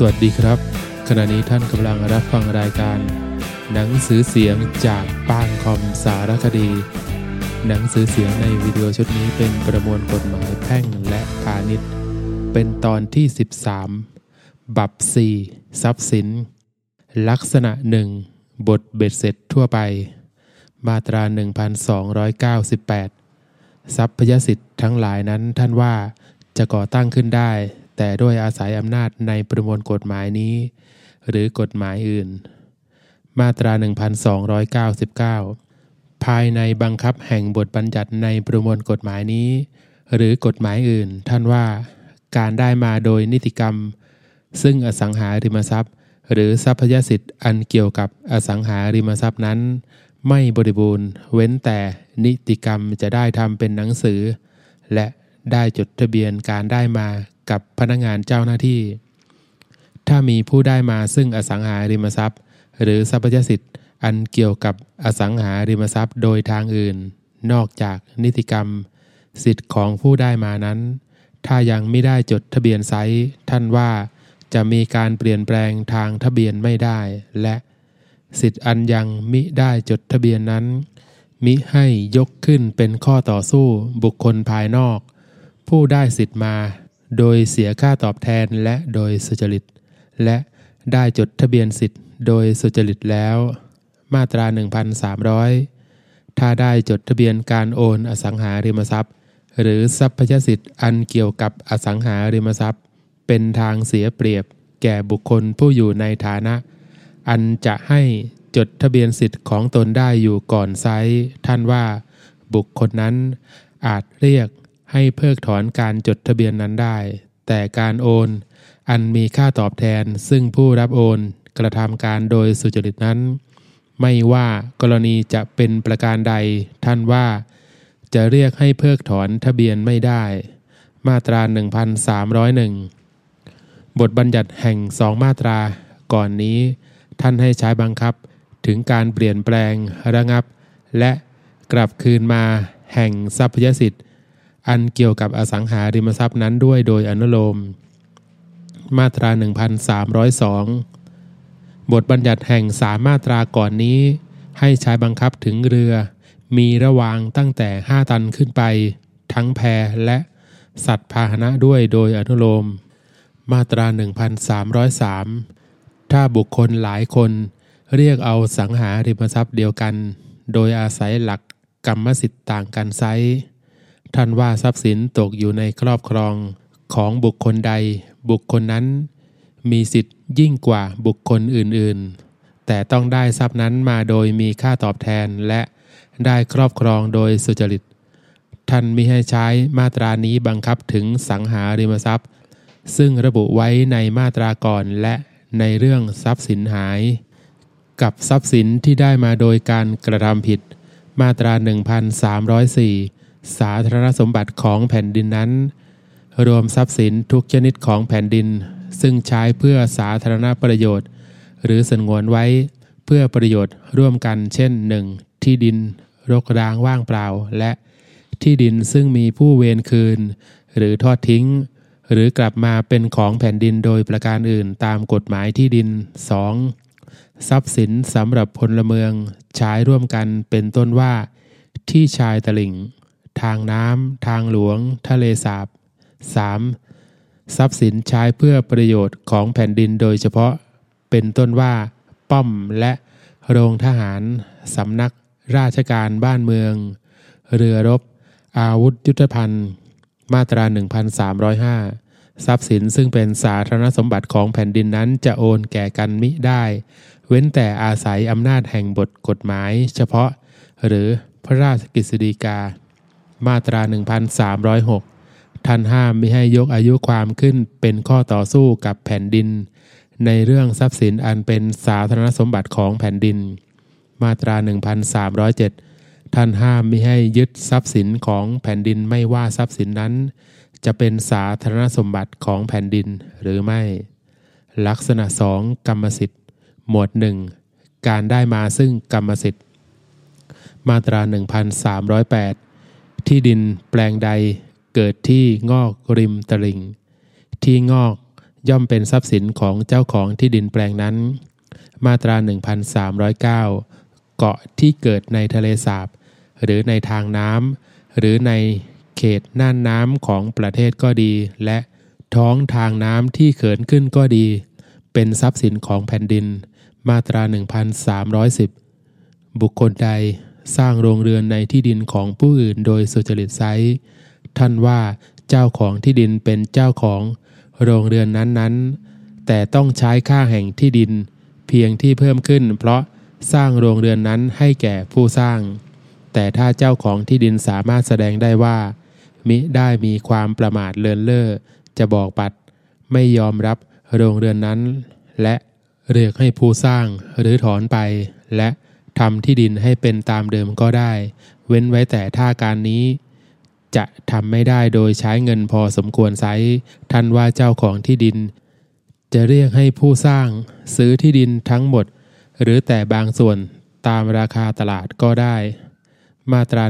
สวัสดีครับ ขณะนี้ท่านกำลังรับฟังรายการ หนังสือเสียงจากป้างคอมสารคดี หนังสือเสียงในวิดีโอชุดนี้เป็นประมวลกฎหมายแพ่งและพาณิชย์ เป็นตอนที่ 13 บับ4ทรัพย์สิน ลักษณะหนึ่งบทเบ็ดเสร็จทั่วไป มาตรา 1298 ทรัพยสิทธิ์ทั้งหลายนั้นท่านว่าจะก่อตั้งขึ้นได้ แต่ด้วยอาศัยอำนาจในประมวลกฎหมายนี้ หรือกฎหมายอื่น มาตรา 1299 ภายในบังคับแห่งบทบัญญัติในประมวลกฎหมายนี้ หรือกฎหมายอื่น ท่านว่าการได้มาโดยนิติกรรม ซึ่งอสังหาริมทรัพย์ หรือทรัพยสิทธิ์อันเกี่ยวกับอสังหาริมทรัพย์นั้น ไม่บริบูรณ์เว้นแต่นิติกรรมจะได้ทำเป็นหนังสือ และได้จดทะเบียนการได้มา กับพนักงานเจ้าหน้าที่ ถ้ามีผู้ได้มาซึ่งอสังหาริมทรัพย์ หรือทรัพยสิทธิ์ อันเกี่ยวกับอสังหาริมทรัพย์โดยทางอื่น นอกจากนิติกรรม สิทธิ์ของผู้ได้มานั้น ถ้ายังไม่ได้จดทะเบียนไซต์ท่านว่าจะมีการเปลี่ยนแปลงทางทะเบียนไม่ได้ และ สิทธิ์อันยังมิได้จดทะเบียนนั้น มิให้ยกขึ้นเป็นข้อต่อสู้บุคคลภายนอก ผู้ได้สิทธิ์มา โดยเสียค่าตอบแทนและโดยสุจริต และได้จดทะเบียนสิทธิ์ โดยสุจริตแล้ว มาตรา 1,300 ถ้าได้จดทะเบียนการโอนอสังหาริมทรัพย์ หรือทรัพยสิทธิ์อันเกี่ยวกับอสังหาริมทรัพย์ เป็นทางเสียเปรียบ แก่บุคคลผู้อยู่ในฐานะ อันจะให้จดทะเบียนสิทธิ์ของตนได้อยู่ก่อนไซท่านว่า บุคคลนั้นอาจเรียก ให้เพิกถอนการจดทะเบียนนั้นได้ แต่การโอน อันมีค่าตอบแทนซึ่งผู้รับโอนกระทำการโดยสุจริตนั้น ไม่ว่ากรณีจะเป็นประการใด ท่านว่า จะเรียกให้เพิกถอนทะเบียนไม่ได้ มาตรา 1301 บทบัญญัติแห่งสองมาตรา ก่อนนี้ ท่านให้ใช้บังคับถึงการเปลี่ยนแปลงระงับ และกลับคืนมาแห่งทรัพยสิทธิ อันเกี่ยวกับอสังหาริมทรัพย์นั้นด้วยโดยอนุโลม มาตรา 1302 บทบัญญัติแห่งสามมาตราก่อนนี้ ให้ใช้บังคับถึงเรือ มีระวางตั้งแต่ 5 ตันขึ้นไป ทั้งแพและสัตว์พาหนะด้วยโดยอนุโลม มาตรา 1303 ถ้าบุคคลหลายคนเรียกเอาสังหาริมทรัพย์เดียวกัน โดยอาศัยหลักกรรมสิทธิ์ต่างกันไซ ท่านว่าทรัพย์สินตกอยู่ในครอบครองของบุคคลใด บุคคลนั้น มีสิทธิ์ยิ่งกว่าบุคคลอื่นๆ แต่ต้องได้ทรัพย์นั้นมาโดยมีค่าตอบแทนและได้ครอบครองโดยสุจริต ท่านมิให้ใช้มาตรานี้บังคับถึงสังหาริมทรัพย์ ซึ่งระบุไว้ในมาตราก่อนและในเรื่องทรัพย์สินหาย กับทรัพย์สินที่ได้มาโดยการกระทำผิด มาตรา 1304 สาธารณสมบัติของแผ่นดินนั้น รวมทรัพย์สินทุกชนิดของแผ่นดิน ซึ่งใช้เพื่อสาธารณประโยชน์ หรือสงวนไว้เพื่อประโยชน์ร่วมกันเช่น 1. ที่ดินรกร้างว่างเปล่า และที่ดินซึ่งมีผู้เวรคืน หรือทอดทิ้ง หรือกลับมาเป็นของแผ่นดินโดยประการอื่นตามกฎหมายที่ดิน 2. ทรัพย์สินสำหรับพลเมืองใช้ร่วมกันเป็นต้นว่า ที่ชายตลิ่ง ทางน้ำ ทางหลวง ทะเลสาบ 3. ทรัพย์สินใช้เพื่อประโยชน์ของแผ่นดินโดยเฉพาะ เป็นต้นว่า ป้อมและโรงทหาร สำนักราชการบ้านเมือง เรือรบ อาวุธยุทธภัณฑ์ มาตรา 1305 ทรัพย์สินซึ่งเป็นสาธารณสมบัติของแผ่นดินนั้นจะโอนแก่กันมิได้ เว้นแต่อาศัยอำนาจแห่งบทกฎหมาย เฉพาะ หรือพระราชกฤษฎีกา มาตรา 1306 ท่านห้ามไม่ให้ยกอายุความขึ้นเป็นข้อต่อสู้กับแผ่นดิน ในเรื่องทรัพย์สินอันเป็นสาธารณสมบัติของแผ่นดิน มาตรา 1307 ท่านห้ามไม่ให้ยึดทรัพย์สินของแผ่นดินไม่ว่าทรัพย์สินนั้น จะเป็นสาธารณสมบัติของแผ่นดินหรือไม่ ลักษณะสองกรรมสิทธิ์ หมวดหนึ่งการได้มาซึ่งกรรมสิทธิ์ มาตรา 1308 ที่ดินแปลงใดเกิดที่งอกริมตลิ่ง ที่งอกย่อมเป็นทรัพย์สินของเจ้าของที่ดินแปลงนั้น มาตรา 1309 เกาะที่เกิดในทะเลสาบ หรือในทางน้ำหรือในเขตน่านน้ำของประเทศก็ดี และท้องทางน้ำที่เขินขึ้นก็ดี เป็นทรัพย์สินของแผ่นดิน มาตรา 1310 บุคคลใด สร้างโรงเรือนในที่ดินของผู้อื่นโดยสุจริตไซท่านว่าเจ้าของที่ดินเป็นเจ้าของโรงเรือนนั้นๆ แต่ต้องใช้ค่าแห่งที่ดิน เพียงที่เพิ่มขึ้น เพราะสร้างโรงเรือนนั้นให้แก่ผู้สร้าง แต่ถ้าเจ้าของที่ดินสามารถแสดงได้ว่า มิได้มีความประมาทเลินเล่อจะบอกปัด ไม่ยอมรับโรงเรือนนั้น และเรียกให้ผู้สร้างหรือถอนไป และ ทำที่ดินให้เป็นตามเดิมก็ได้ เว้นไว้แต่ท่าการนี้ จะทำไม่ได้โดยใช้เงินพอสมควรไซท่านว่าเจ้าของที่ดิน จะเรียกให้ผู้สร้าง ซื้อที่ดินทั้งหมด หรือแต่บางส่วนตามราคาตลาดก็ได้ มาตรา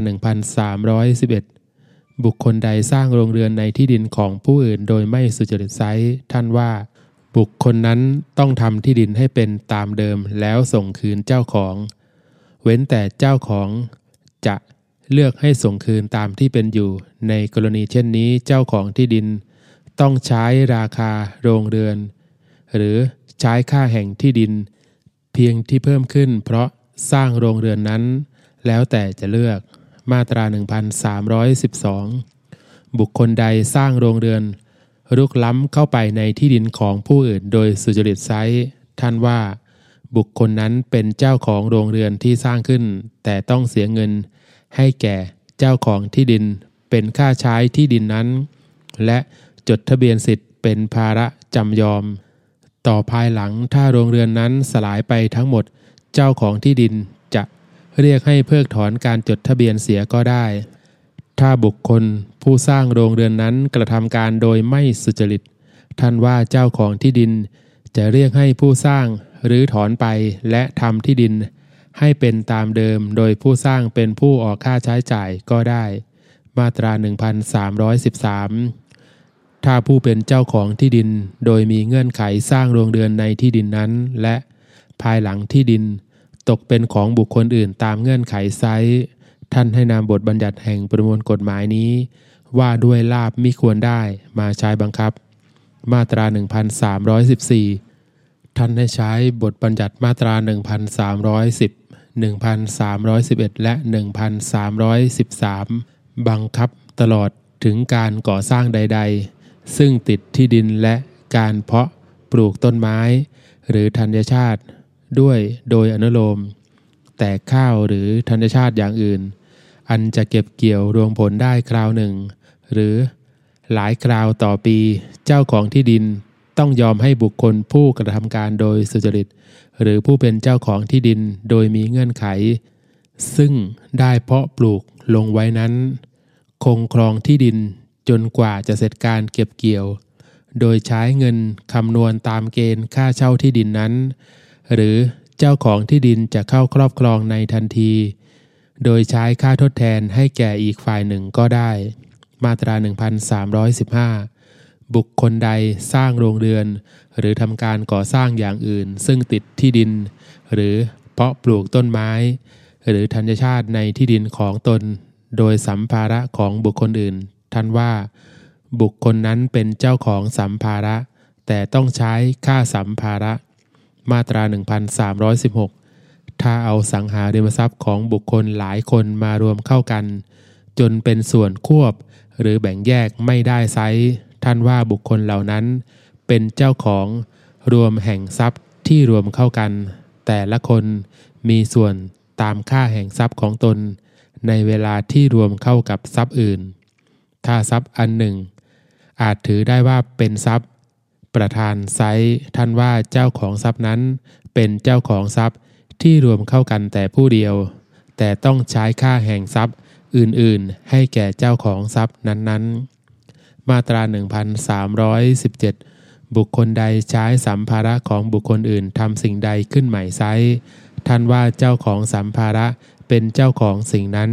1311 บุคคลใดสร้างโรงเรือนในที่ดินของผู้อื่นโดยไม่สุจริตไซท่านว่าบุคคลนั้นต้องทำที่ดินให้เป็นตามเดิมแล้วส่งคืนเจ้าของ เว้นแต่เจ้าของจะเลือกให้ส่งคืนตามที่เป็นอยู่ ในกรณีเช่นนี้เจ้าของที่ดิน ต้องใช้ราคาโรงเรือน หรือใช้ค่าแห่งที่ดิน เพียงที่เพิ่มขึ้น เพราะสร้างโรงเรือนนั้น แล้วแต่จะเลือกมาตรา 1312 บุคคลใดสร้างโรงเรือน รุกล้ำเข้าไปในที่ดินของผู้อื่น โดยสุจริตไซท่านว่า บุคคลนั้นเป็นเจ้าของโรงเรือนที่สร้างขึ้น แต่ต้องเสียเงิน ให้แก่เจ้าของที่ดิน เป็นค่าใช้ที่ดินนั้น และจดทะเบียนสิทธิ์เป็นภาระจำยอม ต่อภายหลังถ้าโรงเรือนนั้นสลายไปทั้งหมด เจ้าของที่ดินจะเรียกให้เพิกถอนการจดทะเบียนเสียก็ได้ ถ้าบุคคลผู้สร้างโรงเรือนนั้นกระทำการโดยไม่สุจริต ท่านว่าเจ้าของที่ดินจะเรียกให้ผู้สร้าง หรือถอนไปและทำที่ดิน ให้เป็นตามเดิมโดยผู้สร้างเป็นผู้ออกค่าใช้จ่ายก็ได้ มาตรา 1313 ถ้าผู้เป็นเจ้าของที่ดิน โดยมีเงื่อนไขสร้างโรงเรือนในที่ดินนั้น และภายหลังที่ดิน ตกเป็นของบุคคลอื่นตามเงื่อนไขไซท่านให้นำบทบัญญัติแห่งประมวลกฎหมายนี้ ว่าด้วยลาบมิควรได้มาใช้บังคับ มาตรา 1314 ท่านได้ใช้บทบัญญัติมาตรา 1310 1311 และ 1313 บังคับตลอดถึงการก่อสร้างใด ๆ ซึ่งติดที่ดินและการเพาะปลูกต้นไม้ หรือธัญชาติด้วยโดยอนุโลม แต่ข้าวหรือธัญชาติอย่างอื่น อันจะเก็บเกี่ยวรวงผลได้คราวหนึ่ง หรือหลายคราวต่อปีเจ้าของที่ดิน ต้องยอมให้บุคคลผู้กระทำการโดยสุจริต หรือผู้เป็นเจ้าของที่ดินโดยมีเงื่อนไข ซึ่งได้เพาะปลูกลงไว้นั้น คงครองที่ดินจนกว่าจะเสร็จการเก็บเกี่ยว โดยใช้เงินคำนวณตามเกณฑ์ค่าเช่าที่ดินนั้น หรือเจ้าของที่ดินจะเข้าครอบครองในทันที โดยใช้ค่าทดแทนให้แก่อีกฝ่ายหนึ่งก็ได้ มาตรา 1315 บุคคลใดสร้างโรงเรือน หรือทำการก่อสร้างอย่างอื่น ซึ่งติดที่ดิน หรือเพาะปลูกต้นไม้ หรือธัญชาติในที่ดินของตน โดยสัมภาระของบุคคลอื่น ท่านว่า บุคคลนั้นเป็นเจ้าของสัมภาระ แต่ต้องใช้ค่าสัมภาระ มาตรา 1316 ถ้าเอาสังหาริมทรัพย์ของบุคคลหลายคนมารวมเข้ากัน จนเป็นส่วนควบ หรือแบ่งแยกไม่ได้ไซ ท่านว่าบุคคลเหล่านั้น เป็นเจ้าของรวมแห่งทรัพย์ที่รวมเข้ากัน แต่ละคนมีส่วนตามค่าแห่งทรัพย์ของตน ในเวลาที่รวมเข้ากับทรัพย์อื่น ถ้าทรัพย์อันหนึ่ง อาจถือได้ว่าเป็นทรัพย์ ประธานไซท่านว่าเจ้าของทรัพย์นั้น เป็นเจ้าของทรัพย์ที่รวมเข้ากันแต่ผู้เดียว แต่ต้องใช้ค่าแห่งทรัพย์อื่นๆ ให้แก่เจ้าของทรัพย์นั้นๆ มาตรา 1317 บุคคลใดใช้สัมภาระของบุคคลอื่นทำสิ่งใดขึ้นใหม่ไซท่านว่าเจ้าของสัมภาระเป็นเจ้าของสิ่งนั้น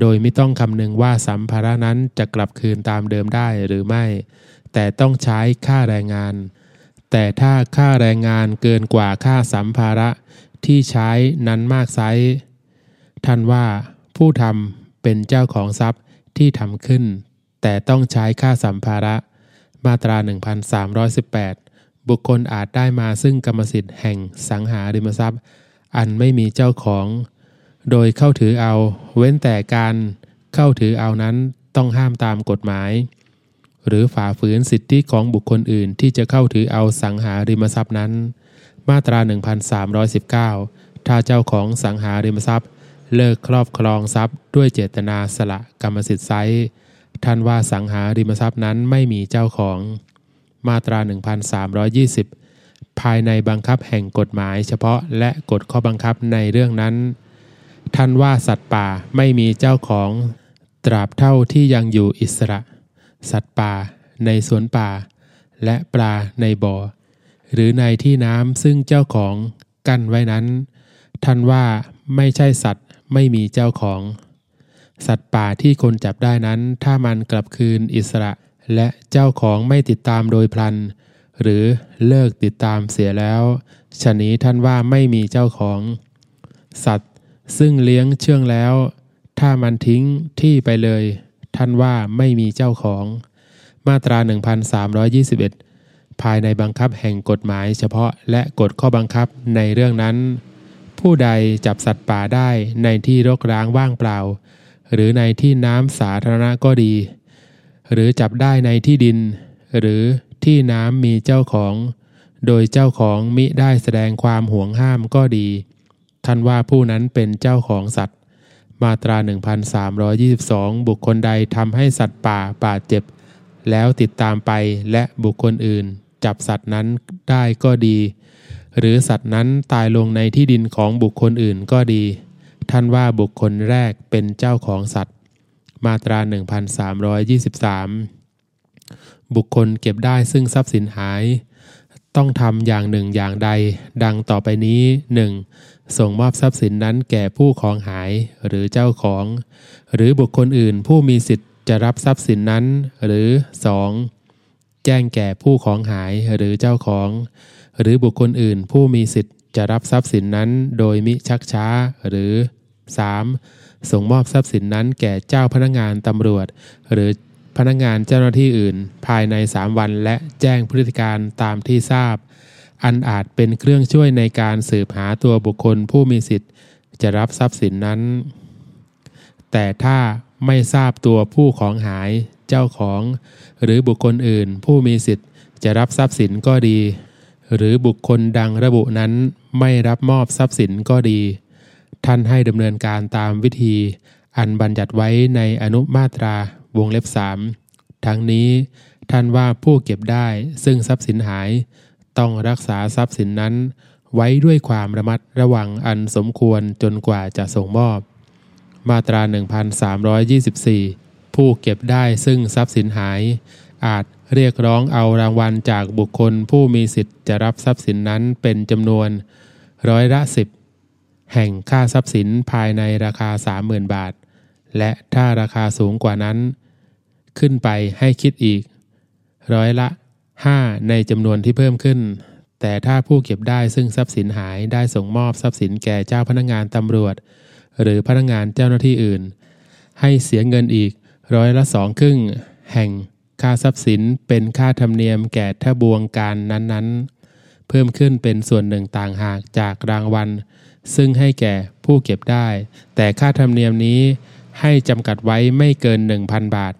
โดยไม่ต้องคำนึงว่าสัมภาระนั้นจะกลับคืนตามเดิมได้หรือไม่ แต่ต้องใช้ค่าแรงงาน แต่ถ้าค่าแรงงานเกินกว่าค่าสัมภาระที่ใช้นั้นมากไซท่านว่าผู้ทำเป็นเจ้าของทรัพย์ที่ทำขึ้น แต่ต้องใช้ค่าสัมภาระ มาตรา 1318 บุคคลอาจได้มาซึ่งกรรมสิทธิ์แห่งสังหาริมทรัพย์ อันไม่มีเจ้าของ โดยเข้าถือเอา เว้นแต่การเข้าถือเอานั้นต้องห้ามตามกฎหมาย หรือฝ่าฝืนสิทธิของบุคคลอื่นที่จะเข้าถือเอาสังหาริมทรัพย์นั้น มาตรา 1319 ถ้าเจ้าของสังหาริมทรัพย์ เลิกครอบครองทรัพย์ด้วยเจตนาสละกรรมสิทธิ์ไซ ท่านว่าสังหาริมทรัพย์นั้นไม่มีเจ้าของ มาตรา 1320 ภายในบังคับแห่งกฎหมายเฉพาะและกฎข้อบังคับในเรื่องนั้น ท่านว่าสัตว์ป่าไม่มีเจ้าของ ตราบเท่าที่ยังอยู่อิสระ สัตว์ป่า ในสวนป่า และปลาในบ่อ หรือในที่น้ำซึ่งเจ้าของกั้นไว้นั้น ท่านว่าไม่ใช่สัตว์ไม่มีเจ้าของ สัตว์ป่าที่คนจับได้นั้น ถ้ามันกลับคืนอิสระ และเจ้าของไม่ติดตามโดยพลัน หรือเลิกติดตามเสียแล้วชะนี้ท่านว่าไม่มีเจ้าของ สัตว์ซึ่งเลี้ยงเชื่องแล้ว ถ้ามันทิ้งที่ไปเลย ท่านว่าไม่มีเจ้าของ มาตรา 1321 ภายในบังคับแห่งกฎหมายเฉพาะและกฎข้อบังคับในเรื่องนั้น ผู้ใดจับสัตว์ป่าได้ในที่รกร้างว่างเปล่า หรือในที่น้ำสาธารณะก็ดี หรือจับได้ในที่ดิน หรือที่น้ำมีเจ้าของ โดยเจ้าของมิได้แสดงความห่วงห้ามก็ดี ท่านว่าผู้นั้นเป็นเจ้าของสัตว์ มาตรา 1322 บุคคลใดทำให้สัตว์ป่าบาดเจ็บ แล้วติดตามไปและบุคคลอื่น จับสัตว์นั้นได้ก็ดี หรือสัตว์นั้นตายลงในที่ดินของบุคคลอื่นก็ดี ท่านว่าบุคคลแรกเป็นเจ้าของสัตว์ มาตรา 1323 บุคคลเก็บได้ซึ่งทรัพย์สินหาย ต้องทำอย่างหนึ่งอย่างใด ดังต่อไปนี้ 1. ส่งมอบทรัพย์สินนั้นแก่ผู้ของหายหรือเจ้าของ หรือบุคคลอื่นผู้มีสิทธิ์จะรับทรัพย์สินนั้น หรือ 2. แจ้งแก่ผู้ของหายหรือเจ้าของ หรือบุคคลอื่นผู้มีสิทธิ์จะรับทรัพย์สินนั้นโดยมิชักช้าหรือ 3. ส่งมอบทรัพย์สินนั้นแก่เจ้าพนักงานตำรวจ หรือพนักงานเจ้าหน้าที่อื่น ภายใน 3 วันและแจ้งพฤติการตามที่ทราบ อันอาจเป็นเครื่องช่วยในการสืบหาตัวบุคคลผู้มีสิทธิ์ จะรับทรัพย์สินนั้น แต่ถ้าไม่ทราบตัวผู้ของหายเจ้าของ หรือบุคคลอื่น ผู้มีสิทธิ์ จะรับทรัพย์สินก็ดี หรือบุคคลดังระบุนั้นไม่รับมอบทรัพย์สินก็ดี ท่านให้ดำเนินการตามวิธี อันบัญญัติไว้ในอนุมาตราวงเล็บสามทั้งนี้ท่านว่าผู้เก็บได้ซึ่งทรัพย์สินหาย ต้องรักษาทรัพย์สินนั้น ไว้ด้วยความระมัดระวังอันสมควรจนกว่าจะส่งมอบ มาตรา 1324 ผู้เก็บได้ซึ่งทรัพย์สินหาย อาจเรียกร้องเอารางวัลจากบุคคลผู้มีสิทธิ์จะรับทรัพย์สินนั้นเป็นจำนวน ร้อยละสิบ แห่งค่าทรัพย์สินภายในราคา 30,000 บาท และถ้าราคาสูงกว่านั้น ขึ้นไปให้คิดอีก ร้อยละ 5. ในจำนวนที่เพิ่มขึ้น แต่ถ้าผู้เก็บได้ซึ่งทรัพย์สินหายได้ส่งมอบทรัพย์สินแก่เจ้าพนักงานตำรวจ หรือพนักงานเจ้าหน้าที่อื่น ให้เสียเงินอีกร้อยละสองครึ่ง แห่งค่าทรัพย์สินเป็นค่าธรรมเนียมแก่ทบวงการนั้นๆ เพิ่มขึ้นเป็นส่วนหนึ่งต่างหากจากรางวัล ซึ่งให้แก่ผู้เก็บได้ แต่ค่าธรรมเนียมนี้ให้จำกัดไว้ไม่เกิน 1,000 บาท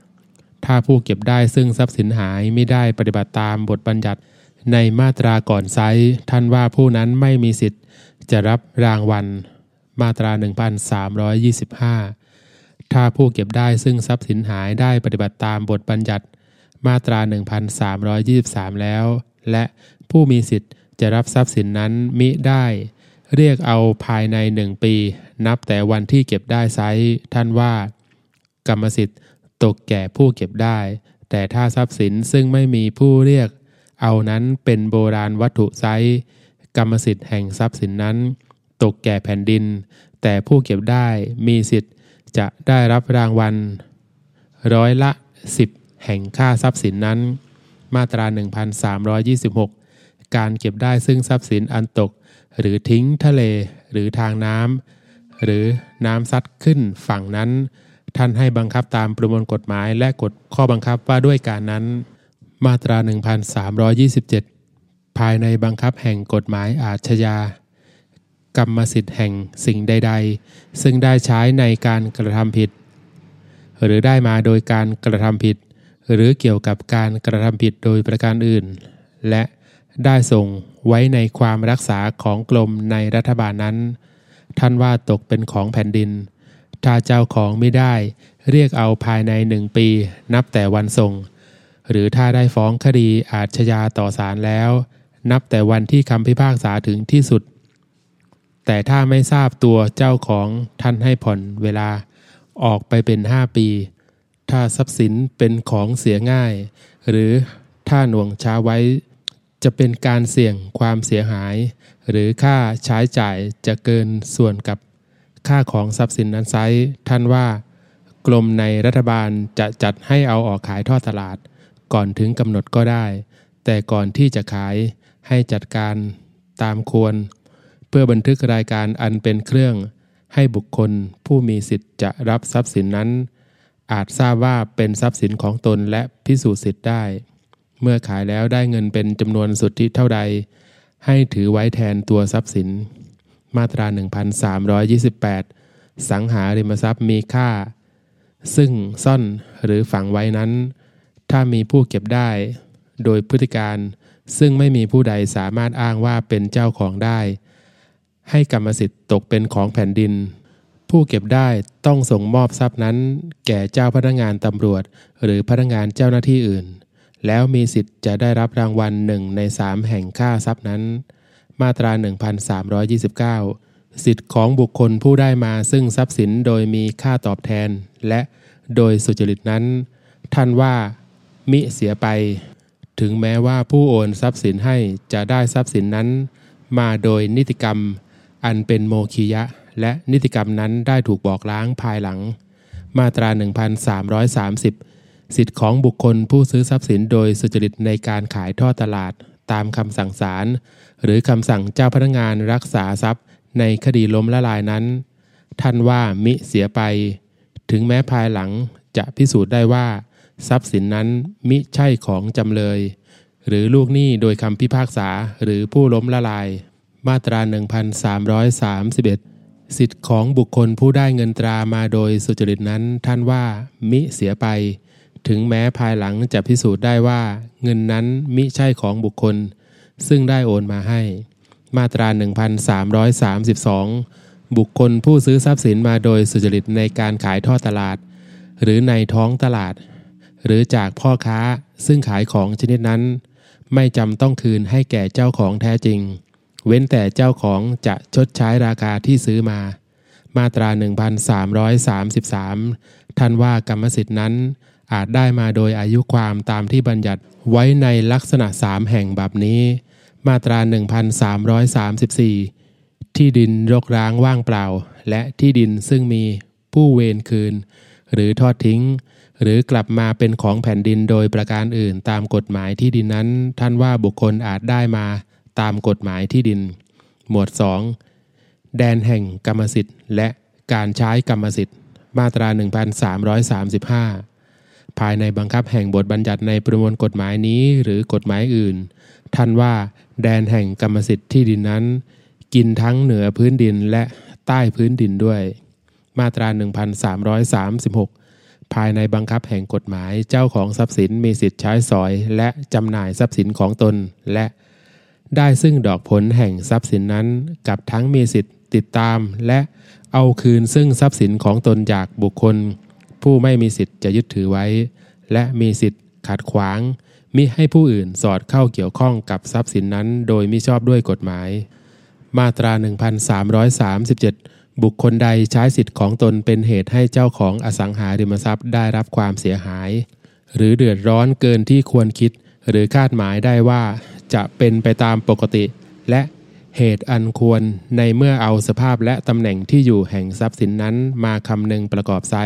ถ้าผู้เก็บได้ซึ่งทรัพย์สินหายไม่ได้ปฏิบัติตามบทบัญญัติในมาตราก่อนไซท่านว่าผู้นั้นไม่มีสิทธิ์ จะรับรางวัล มาตรา 1325 ถ้าผู้เก็บได้ซึ่งทรัพย์สินหายได้ปฏิบัติตามบทบัญญัติ มาตรา 1323 แล้ว และผู้มีสิทธิ์จะรับทรัพย์สินนั้นมิได้ เรียกเอาภายในหนึ่งปี นับแต่วันที่เก็บได้ไซท่านว่า กรรมสิทธิ์ตกแก่ผู้เก็บได้ แต่ถ้าทรัพย์สินซึ่งไม่มีผู้เรียก เอานั้นเป็นโบราณวัตถุไซกรรมสิทธิ์แห่งทรัพย์สินนั้น ตกแก่แผ่นดิน แต่ผู้เก็บได้มีสิทธิ์จะได้รับรางวัล ร้อยละ 10 แห่งค่าทรัพย์สินนั้น มาตรา 1326 การเก็บได้ซึ่งทรัพย์สินอันตก หรือทิ้งทะเลหรือทางน้ำหรือน้ำซัดขึ้นฝั่งนั้น ท่านให้บังคับตามประมวลกฎหมายและกฎข้อบังคับว่าด้วยการนั้น มาตรา 1327 ภายในบังคับแห่งกฎหมายอาชญากรรมสิทธิ์แห่งสิ่งใด ๆ ซึ่งได้ใช้ในการกระทำผิด หรือได้มาโดยการกระทำผิด หรือเกี่ยวกับการกระทำผิดโดยประการอื่น และ ได้ส่งไว้ในความรักษาของกรมในรัฐบาลนั้น ท่านว่าตกเป็นของแผ่นดิน ถ้าเจ้าของไม่ได้ เรียกเอาภายในหนึ่งปี นับแต่วันส่ง หรือถ้าได้ฟ้องคดีอาชญาต่อศาลแล้ว นับแต่วันที่คำพิพากษาถึงที่สุด แต่ถ้าไม่ทราบตัวเจ้าของท่านให้ผ่อนเวลาออกไปเป็นห้าปี ถ้าทรัพย์สินเป็นของเสียง่าย หรือถ้าหน่วงช้าไว้ จะเป็นการเสี่ยงความเสียหาย หรือค่าใช้จ่ายจะเกินส่วนกับค่าของทรัพย์สินนั้นไซท่านว่ากรมในรัฐบาลจะจัดให้เอาออกขายทอดตลาด ก่อนถึงกำหนดก็ได้ แต่ก่อนที่จะขายให้จัดการตามควร เพื่อบันทึกรายการอันเป็นเครื่อง ให้บุคคลผู้มีสิทธิ์จะรับทรัพย์สินนั้น อาจทราบว่าเป็นทรัพย์สินของตนและพิสูจน์สิทธิ์ได้ เมื่อขายแล้วได้เงินเป็นจำนวนสุทธิเท่าใด ให้ถือไว้แทนตัวทรัพย์สิน มาตรา 1328 สังหาริมทรัพย์มีค่า ซึ่งซ่อนหรือฝังไว้นั้น ถ้ามีผู้เก็บได้ โดยพฤติการซึ่งไม่มีผู้ใดสามารถอ้างว่าเป็นเจ้าของได้ ให้กรรมสิทธิ์ตกเป็นของแผ่นดิน ผู้เก็บได้ต้องส่งมอบทรัพย์นั้น แก่เจ้าพนักงานตำรวจ หรือพนักงานเจ้าหน้าที่อื่น แล้วมีสิทธิ์จะได้รับรางวัลหนึ่งในสามแห่งค่าทรัพย์นั้น มาตรา 1329 สิทธิ์ของบุคคลผู้ได้มาซึ่งทรัพย์สินโดยมีค่าตอบแทน และโดยสุจริตนั้น ท่านว่า มิเสียไป ถึงแม้ว่าผู้โอนทรัพย์สินให้จะได้ทรัพย์สินนั้น มาโดยนิติกรรม อันเป็นโมคียะ และนิติกรรมนั้นได้ถูกบอกล้างภายหลัง มาตรา 1330 สิทธิ์ของบุคคลผู้ซื้อทรัพย์สินโดยสุจริตในการขายทอดตลาดตามคำสั่งศาลหรือคำสั่งเจ้าพนักงานรักษาทรัพย์ ในคดีล้มละลายนั้น ท่านว่ามิเสียไป ถึงแม้ภายหลังจะพิสูจน์ได้ว่า ทรัพย์สินนั้นมิใช่ของจำเลย หรือลูกหนี้โดยคำพิพากษาหรือผู้ล้มละลาย มาตรา 1331 สิทธิ์ของบุคคลผู้ได้เงินตรามาโดยสุจริตนั้นท่านว่ามิเสียไป ถึงแม้ภายหลังจะพิสูจน์ได้ว่า เงินนั้นมิใช่ของบุคคล ซึ่งได้โอนมาให้ มาตรา 1332 บุคคลผู้ซื้อทรัพย์สินมาโดยสุจริตในการขายทอดตลาด หรือในท้องตลาด หรือจากพ่อค้าซึ่งขายของชนิดนั้น ไม่จำต้องคืนให้แก่เจ้าของแท้จริง เว้นแต่เจ้าของจะชดใช้ราคาที่ซื้อมา มาตรา 1333 ท่านว่ากรรมสิทธินั้น อาจได้มาโดยอายุความตามที่บัญญัติไว้ในลักษณะสามแห่งแบบนี้ มาตรา 1334 ที่ดินรกร้างว่างเปล่า และที่ดินซึ่งมีผู้เวรคืน หรือทอดทิ้ง หรือกลับมาเป็นของแผ่นดินโดยประการอื่นตามกฎหมายที่ดินนั้น ท่านว่าบุคคลอาจได้มาตามกฎหมายที่ดิน หมวด 2 แดนแห่งกรรมสิทธิ์ และการใช้กรรมสิทธิ์ มาตรา 1335 ภายในบังคับแห่งบทบัญญัติในประมวลกฎหมายนี้หรือกฎหมายอื่น ท่านว่าแดนแห่งกรรมสิทธิ์ที่ดินนั้น กินทั้งเหนือพื้นดินและใต้พื้นดินด้วย มาตรา 1336 ภายในบังคับแห่งกฎหมายเจ้าของทรัพย์สินมีสิทธิ์ใช้สอย และจำหน่ายทรัพย์สินของตนและได้ซึ่งดอกผลแห่งทรัพย์สินนั้น กับทั้งมีสิทธิ์ติดตาม และเอาคืนซึ่งทรัพย์สินของตนจากบุคคล ผู้ไม่มีสิทธิ์จะยึดถือไว้ และมีสิทธิ์ขัดขวาง มิให้ผู้อื่นสอดเข้าเกี่ยวข้องกับทรัพย์สินนั้น โดยมิชอบด้วยกฎหมาย มาตรา 1337 บุคคลใดใช้สิทธิ์ของตนเป็นเหตุให้เจ้าของอสังหาริมทรัพย์ได้รับความเสียหาย หรือเดือดร้อนเกินที่ควรคิด หรือคาดหมายได้ว่าจะเป็นไปตามปกติ และเหตุอันควรในเมื่อเอาสภาพและตำแหน่งที่อยู่แห่งทรัพย์สินนั้นมาคำนึงประกอบไซ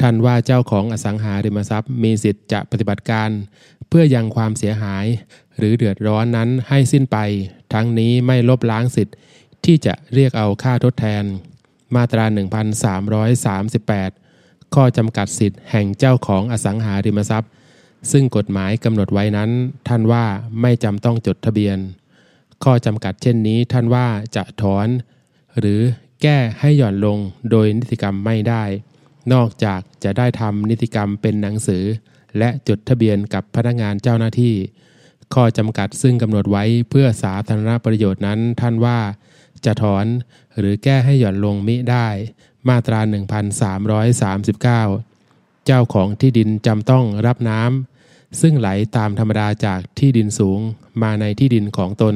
ท่านว่าเจ้าของอสังหาริมทรัพย์ มีสิทธิ์จะปฏิบัติการ เพื่อยังความเสียหาย หรือเดือดร้อนนั้นให้สิ้นไป ทั้งนี้ไม่ลบล้างสิทธิ์ ที่จะเรียกเอาค่าทดแทน มาตรา 1338 ข้อจำกัดสิทธิ์แห่งเจ้าของอสังหาริมทรัพย์ ซึ่งกฎหมายกำหนดไว้นั้น ท่านว่าไม่จำต้องจดทะเบียน ข้อจำกัดเช่นนี้ท่านว่าจะถอน หรือแก้ให้หย่อนลงโดยนิติกรรมไม่ได้ นอกจากจะได้ทำนิติกรรมเป็นหนังสือ และจดทะเบียนกับพนักงานเจ้าหน้าที่ ข้อจำกัดซึ่งกำหนดไว้เพื่อสาธารณประโยชน์นั้นท่านว่า จะถอนหรือแก้ให้หย่อนลงมิได้ มาตรา 1339 เจ้าของที่ดินจำต้องรับน้ำซึ่งไหลตามธรรมดาจากที่ดินสูงมาในที่ดินของตน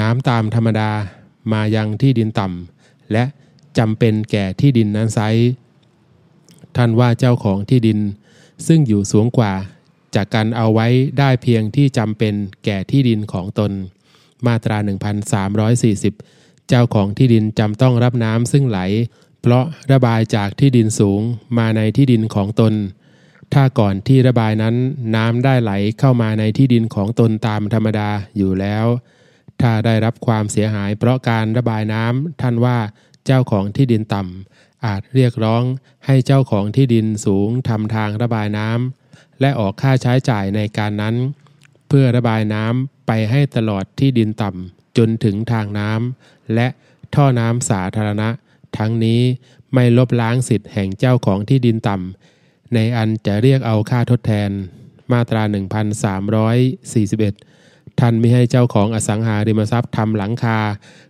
น้ำตามธรรมดามายังที่ดินต่ำและจำเป็นแก่ที่ดินนั้นไซ ท่านว่าเจ้าของที่ดิน ซึ่งอยู่สูงกว่า จากการเอาไว้ได้เพียงที่จำเป็นแก่ที่ดินของตน มาตรา 1340 เจ้าของที่ดินจำต้องรับน้ำซึ่งไหล เพราะระบายจากที่ดินสูงมาในที่ดินของตน ถ้าก่อนที่ระบายนั้นน้ำได้ไหลเข้ามาในที่ดินของตนตามธรรมดาอยู่แล้วถ้าได้รับความเสียหายเพราะการระบายน้ำท่านว่าเจ้าของที่ดินต่ำ อาจเรียกร้องให้เจ้าของที่ดินสูงทำทางระบายน้ำและออกค่าใช้จ่ายในการนั้น เพื่อระบายน้ำไปให้ตลอดที่ดินต่ำจนถึงทางน้ำและท่อน้ำสาธารณะ ทั้งนี้ไม่ลบล้างสิทธิ์แห่งเจ้าของที่ดินต่ำในอันจะเรียกเอาค่าทดแทน มาตรา 1341 ท่านไม่ให้เจ้าของอสังหาริมทรัพย์ทำหลังคา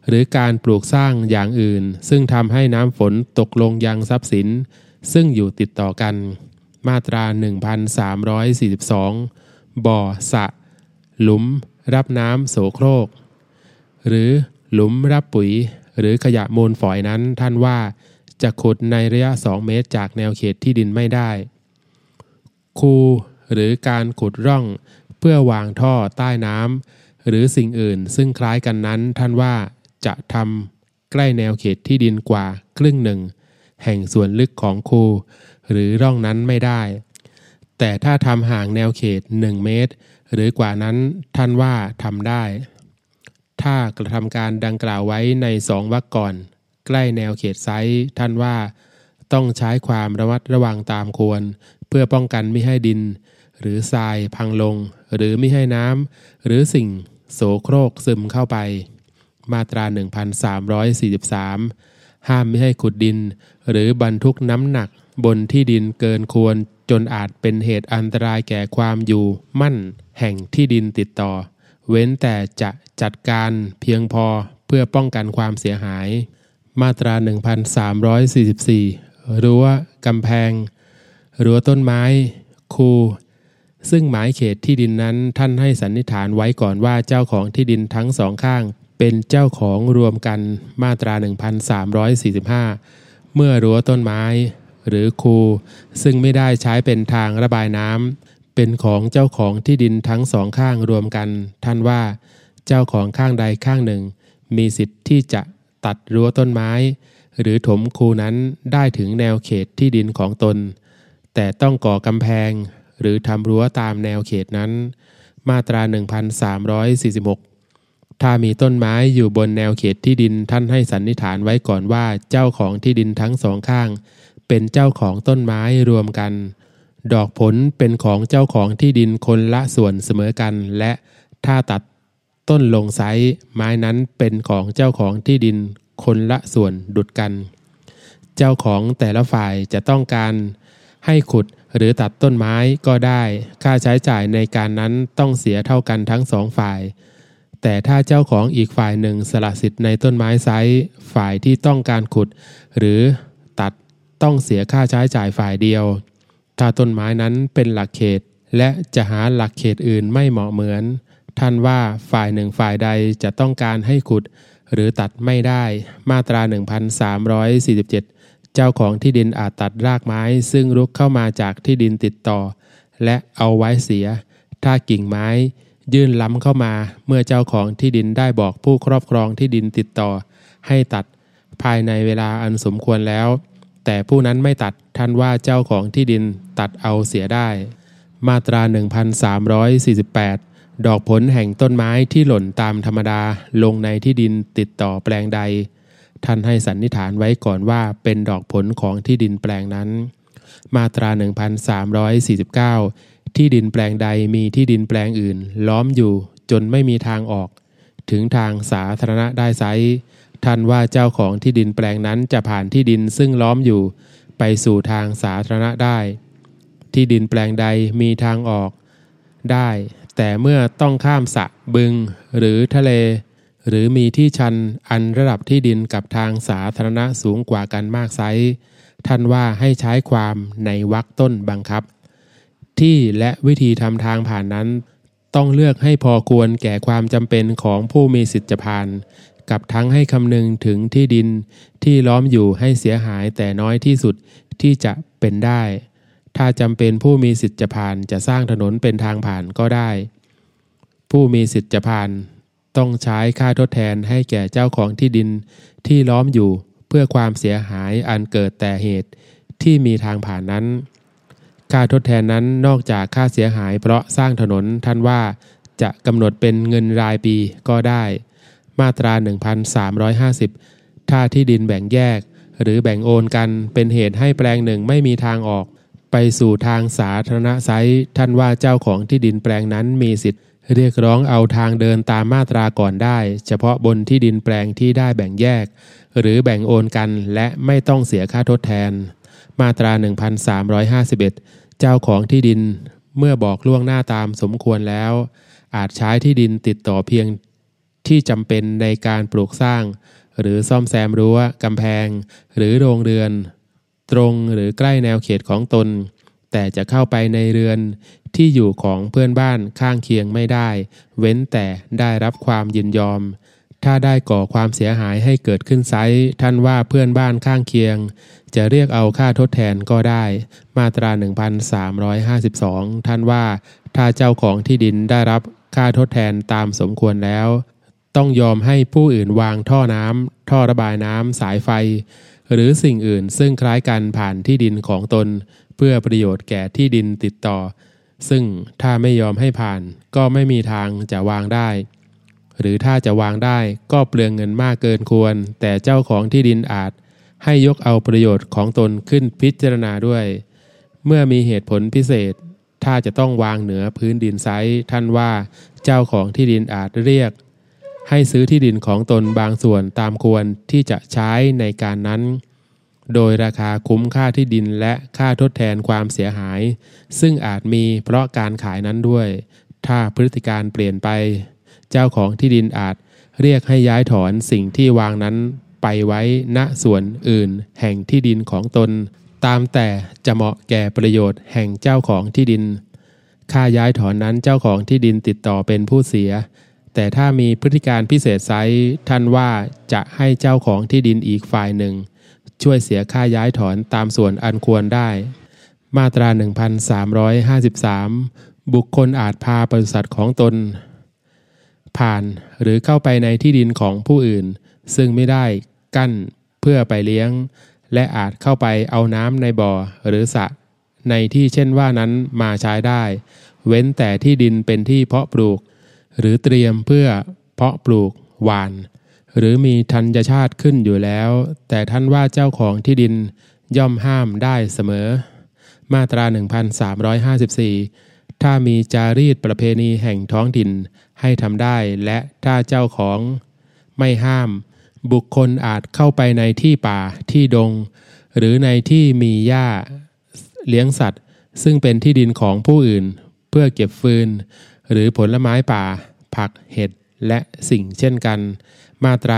หรือการปลูกสร้างอย่างอื่น ซึ่งทำให้น้ำฝนตกลงยังทรัพย์สิน ซึ่งอยู่ติดต่อกัน มาตรา 1342 บ่อสะ หลุม รับน้ำโสโครก หรือหลุมรับปุ๋ย หรือขยะมูลฝอยนั้นท่านว่าจะขุดในระยะ 2 เมตรจากแนวเขตที่ดินไม่ได้ คูหรือการขุดร่อง เพื่อวางท่อใต้น้ำหรือสิ่งอื่น ซึ่งคล้ายกันนั้นท่านว่าจะทำใกล้แนวเขตที่ดินกว่าครึ่งหนึ่ง แห่งส่วนลึกของคู หรือร่องนั้นไม่ได้ แต่ถ้าทำห่างแนวเขต 1 เมตร หรือกว่านั้นท่านว่าทำได้ ถ้ากระทำการดังกล่าวไว้ในสองวรรคก่อน ใกล้แนวเขตไซต์ท่านว่าต้องใช้ความระมัดระวังตามควร เพื่อป้องกันไม่ให้ดิน หรือทรายพังลง หรือไม่ให้น้ำหรือสิ่งโสโครกซึมเข้าไป มาตรา 1343 ห้ามไม่ให้ขุดดิน หรือบรรทุกน้ำหนักบนที่ดินเกินควรจนอาจเป็นเหตุอันตรายแก่ความอยู่มั่นแห่งที่ดินติดต่อ เว้นแต่จะจัดการเพียงพอเพื่อป้องกันความเสียหาย มาตรา 1344 รั้วกำแพง รั้วต้นไม้ คู ซึ่งหมายเขตที่ดินนั้นท่านให้สันนิษฐานไว้ก่อนว่าเจ้าของที่ดินทั้งสองข้าง เป็นเจ้าของรวมกันมาตรา 1345 เมื่อรั้วต้นไม้ หรือคู ซึ่งไม่ได้ใช้เป็นทางระบายน้ำเป็นของเจ้าของที่ดินทั้งสองข้างรวมกัน ท่านว่า เจ้าของข้างใดข้างหนึ่ง มีสิทธิ์ที่จะตัดรั้วต้นไม้ หรือถมคูนั้นได้ถึงแนวเขตที่ดินของตน แต่ต้องก่อกำแพง หรือทำรั้วตามแนวเขตนั้น มาตรา 1346 ถ้ามีต้นไม้อยู่บนแนวเขตที่ดินท่านให้สันนิษฐานไว้ก่อนว่าเจ้าของที่ดินทั้งสองข้าง เป็นเจ้าของต้นไม้รวมกัน ดอกผลเป็นของเจ้าของที่ดินคนละส่วนเสมอกัน และถ้าตัดต้นลงไซส์ไม้นั้นเป็นของเจ้าของที่ดินคนละส่วนดุดกัน เจ้าของแต่ละฝ่ายจะต้องการให้ขุด หรือตัดต้นไม้ก็ได้ ค่าใช้จ่ายในการนั้นต้องเสียเท่ากันทั้งสองฝ่าย แต่ถ้าเจ้าของอีกฝ่ายหนึ่งสละสิทธิ์ในต้นไม้ไซส์ฝ่ายที่ต้องการขุด หรือตัดต้องเสียค่าใช้จ่ายฝ่ายเดียว ถ้าต้นไม้นั้นเป็นหลักเขต และจะหาหลักเขตอื่นไม่เหมาะเหมือน ท่านว่าฝ่ายหนึ่งฝ่ายใดจะต้องการให้ขุด หรือตัดไม่ได้ มาตรา 1347 เจ้าของที่ดินอาจตัดรากไม้ซึ่งรุกเข้ามาจากที่ดินติดต่อ และเอาไว้เสีย ถ้ากิ่งไม้ ยื่นล้ำเข้ามาเมื่อเจ้าของที่ดินได้บอกผู้ครอบครองที่ดินติดต่อ ให้ตัดภายในเวลาอันสมควรแล้ว แต่ผู้นั้นไม่ตัดท่านว่าเจ้าของที่ดินตัดเอาเสียได้ มาตรา 1348 ดอกผลแห่งต้นไม้ที่หล่นตามธรรมดาลงในที่ดินติดต่อแปลงใด ท่านให้สันนิษฐานไว้ก่อนว่าเป็นดอกผลของที่ดินแปลงนั้น มาตรา 1349 ที่ดินแปลงใดมีที่ดินแปลงอื่น ล้อมอยู่จนไม่มีทางออก ถึงทางสาธารณะได้ไซท่านว่าเจ้าของที่ดินแปลงนั้นจะผ่านที่ดินซึ่งล้อมอยู่ ไปสู่ทางสาธารณะได้ ที่ดินแปลงใดมีทางออกได้ แต่เมื่อต้องข้ามสะบึง หรือทะเล หรือมีที่ชันอันระดับที่ดินกับทางสาธารณะสูงกว่ากันมากไซท่านว่าให้ใช้ความในวรรคต้นบังคับ ที่และวิธีทำทางผ่านนั้น ต้องเลือกให้พอควรแก่ความจำเป็นของผู้มีสิทธิผ่านกับทั้งให้คำนึงถึงที่ดินที่ล้อมอยู่ให้เสียหายแต่น้อยที่สุดที่จะเป็นได้ ถ้าจำเป็นผู้มีสิทธิผ่านจะสร้างถนนเป็นทางผ่านก็ได้ ผู้มีสิทธิผ่าน ต้องใช้ค่าทดแทนให้แก่เจ้าของที่ดินที่ล้อมอยู่เพื่อความเสียหายอันเกิดแต่เหตุที่มีทางผ่านนั้น ค่าทดแทนนั้นนอกจากค่าเสียหายเพราะสร้างถนนท่านว่าจะกำหนดเป็นเงินรายปีก็ได้ มาตรา 1350 ถ้าที่ดินแบ่งแยก หรือแบ่งโอนกันเป็นเหตุให้แปลงหนึ่งไม่มีทางออก ไปสู่ทางสาธารณะไซท่านว่าเจ้าของที่ดินแปลงนั้นมีสิทธิ เรียกร้องเอาทางเดินตามมาตราก่อนได้ เฉพาะบนที่ดินแปลงที่ได้แบ่งแยก หรือแบ่งโอนกันและไม่ต้องเสียค่าทดแทน มาตรา 1351 เจ้าของที่ดิน เมื่อบอกล่วงหน้าตามสมควรแล้ว อาจใช้ที่ดินติดต่อเพียงที่จำเป็นในการปลูกสร้าง หรือซ่อมแซมรั้วกำแพง หรือโรงเรือน ตรงหรือใกล้แนวเขตของตน แต่จะเข้าไปในเรือน ที่อยู่ของเพื่อนบ้านข้างเคียงไม่ได้ เว้นแต่ได้รับความยินยอม ถ้าได้ก่อความเสียหายให้เกิดขึ้นไซท่านว่าเพื่อนบ้านข้างเคียง จะเรียกเอาค่าทดแทนก็ได้ มาตรา 1352 ท่านว่า ถ้าเจ้าของที่ดินได้รับค่าทดแทนตามสมควรแล้ว ต้องยอมให้ผู้อื่นวางท่อน้ำท่อระบายน้ำสายไฟ หรือสิ่งอื่นซึ่งคล้ายกันผ่านที่ดินของตน เพื่อประโยชน์แก่ที่ดินติดต่อ ซึ่งถ้าไม่ยอมให้ผ่านก็ไม่มีทางจะวางได้ หรือถ้าจะวางได้ก็เปลืองเงินมากเกินควร แต่เจ้าของที่ดินอาจให้ยกเอาประโยชน์ของตนขึ้นพิจารณาด้วย เมื่อมีเหตุผลพิเศษ ถ้าจะต้องวางเหนือพื้นดินไซท่านว่าเจ้าของที่ดินอาจเรียก ให้ซื้อที่ดินของตนบางส่วนตามควรที่จะใช้ในการนั้น โดยราคาคุ้มค่าที่ดินและค่าทดแทนความเสียหาย ซึ่งอาจมีเพราะการขายนั้นด้วย ถ้าพฤติการเปลี่ยนไป เจ้าของที่ดินอาจเรียกให้ย้ายถอนสิ่งที่วางนั้นไปไว้ณส่วนอื่น แห่งที่ดินของตน ตามแต่จะเหมาะแก่ประโยชน์แห่งเจ้าของที่ดิน ค่าย้ายถอนนั้นเจ้าของที่ดินติดต่อเป็นผู้เสีย แต่ถ้ามีพฤติการพิเศษไซท่านว่าจะให้เจ้าของที่ดินอีกฝ่ายหนึ่ง ช่วยเสียค่าย้ายถอนตามส่วนอันควรได้ มาตรา 1353 บุคคลอาจพาบริษัทของตน ผ่านหรือเข้าไปในที่ดินของผู้อื่น ซึ่งไม่ได้กั้นเพื่อไปเลี้ยง และอาจเข้าไปเอาน้ำในบ่อหรือสระในที่เช่นว่านั้นมาใช้ได้ เว้นแต่ที่ดินเป็นที่เพาะปลูก หรือเตรียมเพื่อเพาะปลูกหวาน หรือมีธัญชาติขึ้นอยู่แล้ว แต่ท่านว่าเจ้าของที่ดินย่อมห้ามได้เสมอ มาตรา 1354 ถ้ามีจารีตประเพณีแห่งท้องถิ่นให้ทำได้และถ้าเจ้าของไม่ห้าม บุคคลอาจเข้าไปในที่ป่าที่ดง หรือในที่มีหญ้าเลี้ยงสัตว์ ซึ่งเป็นที่ดินของผู้อื่น เพื่อเก็บฟืน หรือผลไม้ป่า ผักเห็ดและสิ่งเช่นกัน มาตรา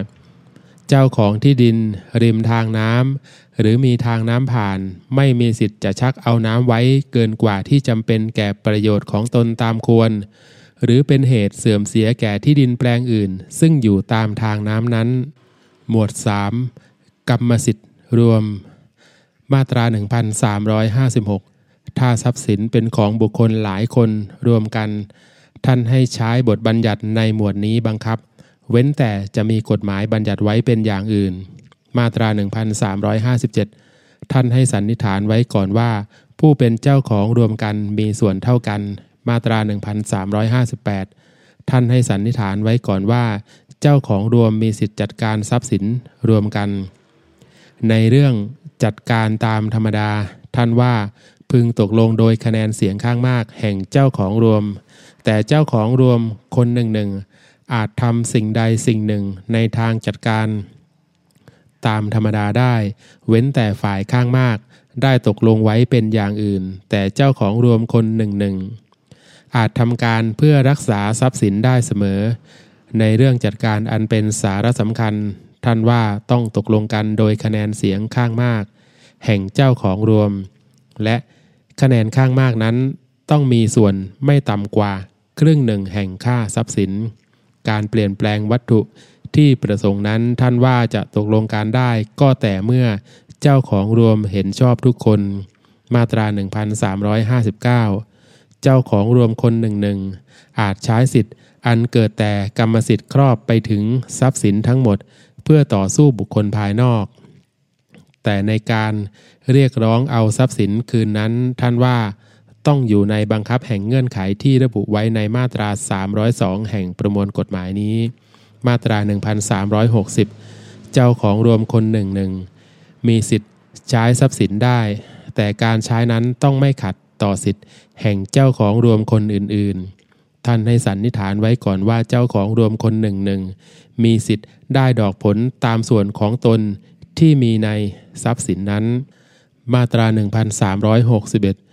1355 เจ้าของที่ดิน ริมทางน้ำหรือมีทางน้ำผ่าน ไม่มีสิทธิ์จะชักเอาน้ำไว้เกินกว่าที่จำเป็นแก่ประโยชน์ของตนตามควร หรือเป็นเหตุเสื่อมเสียแก่ที่ดินแปลงอื่น ซึ่งอยู่ตามทางน้ำนั้น หมวด 3. กรรมสิทธิ์รวม มาตรา 1356 ถ้าทรัพย์สินเป็นของบุคคลหลายคนรวมกัน ท่านให้ใช้บทบัญญัติในหมวดนี้บังคับ เว้นแต่จะมีกฎหมายบัญญัติไว้เป็นอย่างอื่น มาตรา 1357 ท่านให้สันนิษฐานไว้ก่อนว่า ผู้เป็นเจ้าของรวมกันมีส่วนเท่ากัน มาตรา 1358 ท่านให้สันนิษฐานไว้ก่อนว่า เจ้าของรวมมีสิทธิจัดการทรัพย์สินรวมกัน ในเรื่องจัดการตามธรรมดา ท่านว่าพึงตกลงโดยคะแนนเสียงข้างมากแห่งเจ้าของรวม แต่เจ้าของรวมคนหนึ่งหนึ่งอาจทำสิ่งใดสิ่งหนึ่งในทางจัดการตามธรรมดาได้ เว้นแต่ฝ่ายข้างมาก ได้ตกลงไว้เป็นอย่างอื่น แต่เจ้าของรวมคนหนึ่งหนึ่งอาจทำการเพื่อรักษาทรัพย์สินได้เสมอ ในเรื่องจัดการอันเป็นสาระสำคัญ ท่านว่าต้องตกลงกันโดยคะแนนเสียงข้างมาก แห่งเจ้าของรวม และคะแนนข้างมากนั้น ต้องมีส่วนไม่ต่ำกว่า ครึ่งหนึ่งแห่งค่าทรัพย์สิน การเปลี่ยนแปลงวัตถุที่ประสงค์นั้นท่านว่าจะตกลงการได้ก็แต่เมื่อเจ้าของรวมเห็นชอบทุกคน มาตรา 1359 เจ้าของรวมคนหนึ่งหนึ่งอาจใช้สิทธิ์อันเกิดแต่กรรมสิทธิ์ครอบไปถึงทรัพย์สินทั้งหมด เพื่อต่อสู้บุคคลภายนอก แต่ในการเรียกร้องเอาทรัพย์สินคืนนั้นท่านว่า ต้องอยู่ในบังคับแห่งเงื่อนไขที่ระบุไว้ในมาตรา 302 แห่งประมวลกฎหมายนี้ มาตรา 1360 เจ้าของรวมคนหนึ่งหนึ่งมีสิทธิ์ใช้ทรัพย์สินได้ แต่การใช้นั้นต้องไม่ขัดต่อสิทธิ์ แห่งเจ้าของรวมคนอื่นๆ ท่านให้สันนิษฐานไว้ก่อนว่าเจ้าของรวมคนหนึ่งหนึ่งมีสิทธิ์ได้ดอกผลตามส่วนของตนที่มีในทรัพย์สินนั้น มาตรา 1361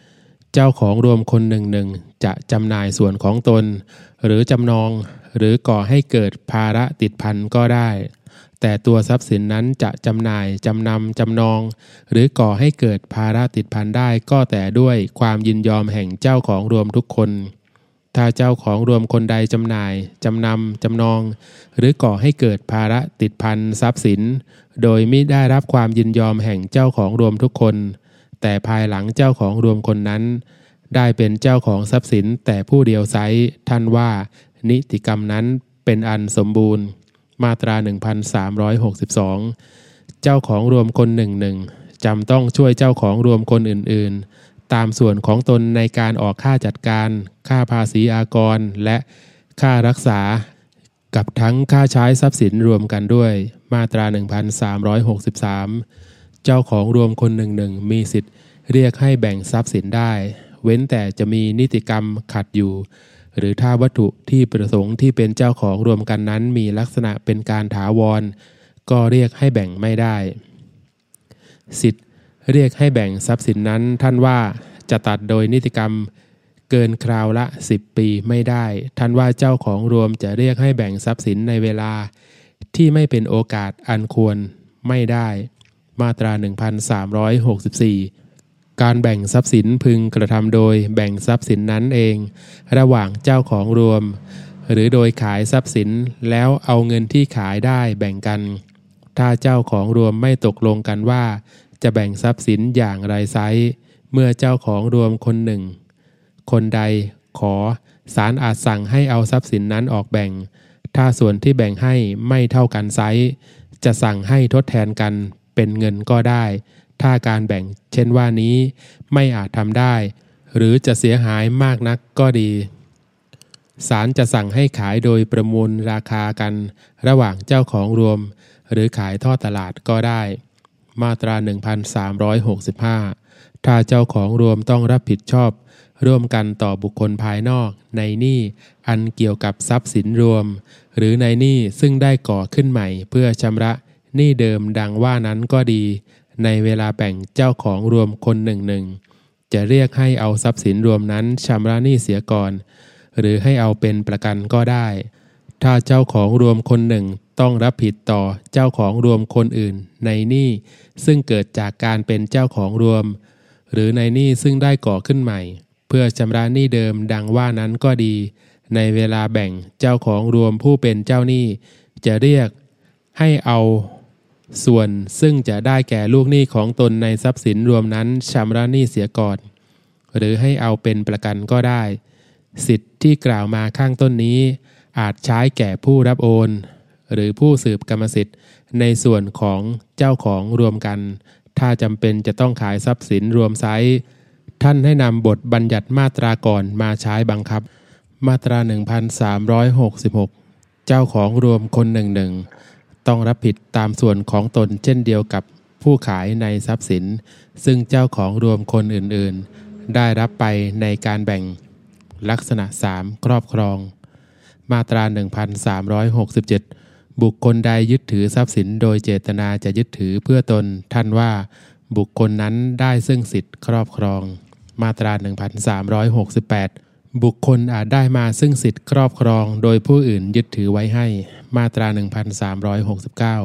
เจ้าของรวมคนหนึ่งหนึ่งจะจำหน่ายส่วนของตน หรือจำนอง หรือก่อให้เกิดภาระติดพันก็ได้ แต่ตัวทรัพย์สินนั้นจะจำหน่ายจำนำจำนอง หรือก่อให้เกิดภาระติดพันได้ก็แต่ด้วยความยินยอมแห่งเจ้าของรวมทุกคน ถ้าเจ้าของรวมคนใดจำหน่ายจำนำจำนอง หรือก่อให้เกิดภาระติดพันทรัพย์สิน โดยไม่ได้รับความยินยอมแห่งเจ้าของรวมทุกคน แต่ภายหลังเจ้าของรวมคนนั้น ได้เป็นเจ้าของทรัพย์สินแต่ผู้เดียวไซท่านว่า นิติกรรมนั้นเป็นอันสมบูรณ์ มาตรา 1362 เจ้าของรวมคนหนึ่งหนึ่งจำต้องช่วยเจ้าของรวมคนอื่นๆ ตามส่วนของตนในการออกค่าจัดการ ค่าภาษีอากร และค่ารักษา กับทั้งค่าใช้ทรัพย์สินรวมกันด้วย มาตรา 1363 เจ้าของรวมคนหนึ่งหนึ่งมีสิทธิ์เรียกให้แบ่งทรัพย์สินได้ เว้นแต่จะมีนิติกรรมขัดอยู่ หรือถ้าวัตถุที่ประสงค์ที่เป็นเจ้าของรวมกันนั้น มีลักษณะเป็นการถาวร ก็เรียกให้แบ่งไม่ได้ สิทธิ์เรียกให้แบ่งทรัพย์สินนั้น ท่านว่าจะตัดโดยนิติกรรมเกินคราวละ 10 ปีไม่ได้ ท่านว่าเจ้าของรวมจะเรียกให้แบ่งทรัพย์สินในเวลา ที่ไม่เป็นโอกาสอันควรไม่ได้ มาตรา 1364 การแบ่งทรัพย์สินพึงกระทำโดยแบ่งทรัพย์สินนั้นเอง ระหว่างเจ้าของรวม หรือโดยขายทรัพย์สินแล้วเอาเงินที่ขายได้แบ่งกัน ถ้าเจ้าของรวมไม่ตกลงกันว่า จะแบ่งทรัพย์สินอย่างไรไซเมื่อเจ้าของรวมคนหนึ่ง คนใดขอศาลอาจสั่งให้เอาทรัพย์สินนั้นออกแบ่ง ถ้าส่วนที่แบ่งให้ไม่เท่ากันไซส์จะสั่งให้ทดแทนกัน เป็นเงินก็ได้ ถ้าการแบ่งเช่นว่านี้ไม่อาจทำได้ หรือจะเสียหายมากนักก็ดีศาลจะสั่งให้ขายโดยประมูลราคากัน ระหว่างเจ้าของรวม หรือขายทอดตลาดก็ได้ มาตรา 1365 ถ้าเจ้าของรวมต้องรับผิดชอบ ร่วมกันต่อบุคคลภายนอก ในหนี้อันเกี่ยวกับทรัพย์สินรวม หรือในหนี้ซึ่งได้ก่อขึ้นใหม่เพื่อชำระ นี้เดิมดังว่านั้นก็ดี ในเวลาแบ่งเจ้าของรวมคนหนึ่งหนึ่งจะเรียกให้เอาทรัพย์สินรวมนั้นชำระหนี้เสียก่อน หรือให้เอาเป็นประกันก็ได้ ถ้าเจ้าของรวมคนหนึ่งต้องรับผิดต่อเจ้าของรวมคนอื่น ในหนี้ซึ่งเกิดจากการเป็นเจ้าของรวม หรือในหนี้ซึ่งได้ก่อขึ้นใหม่ เพื่อชำระหนี้เดิมดังว่านั้นก็ดี ในเวลาแบ่งเจ้าของรวมผู้เป็นเจ้าหนี้จะเรียกให้เอา ส่วนซึ่งจะได้แก่ลูกหนี้ของตนในทรัพย์สินรวมนั้นชำระหนี้เสียก่อน หรือให้เอาเป็นประกันก็ได้ สิทธิ์ที่กล่าวมาข้างต้นนี้ อาจใช้แก่ผู้รับโอน หรือผู้สืบกรรมสิทธิ์ในส่วนของเจ้าของรวมกัน ถ้าจำเป็นจะต้องขายทรัพย์สินรวมไซส์ท่านให้นำบทบัญญัติมาตราก่อนมาใช้บังคับ มาตรา 1366 เจ้าของรวมคนหนึ่งหนึ่ง ต้องรับผิดตามส่วนของตนเช่นเดียวกับผู้ขายในทรัพย์สิน ซึ่งเจ้าของรวมคนอื่นๆ ได้รับไปในการแบ่งลักษณะ 3 ครอบครอง มาตรา 1367 บุคคลใดยึดถือทรัพย์สินโดยเจตนาจะยึดถือเพื่อตน ท่านว่าบุคคลนั้นได้ซึ่งสิทธิ์ครอบครอง มาตรา 1368 บุคคลอาจได้มาซึ่งสิทธิ์ครอบครองโดยผู้อื่นยึดถือไว้ให้ มาตรา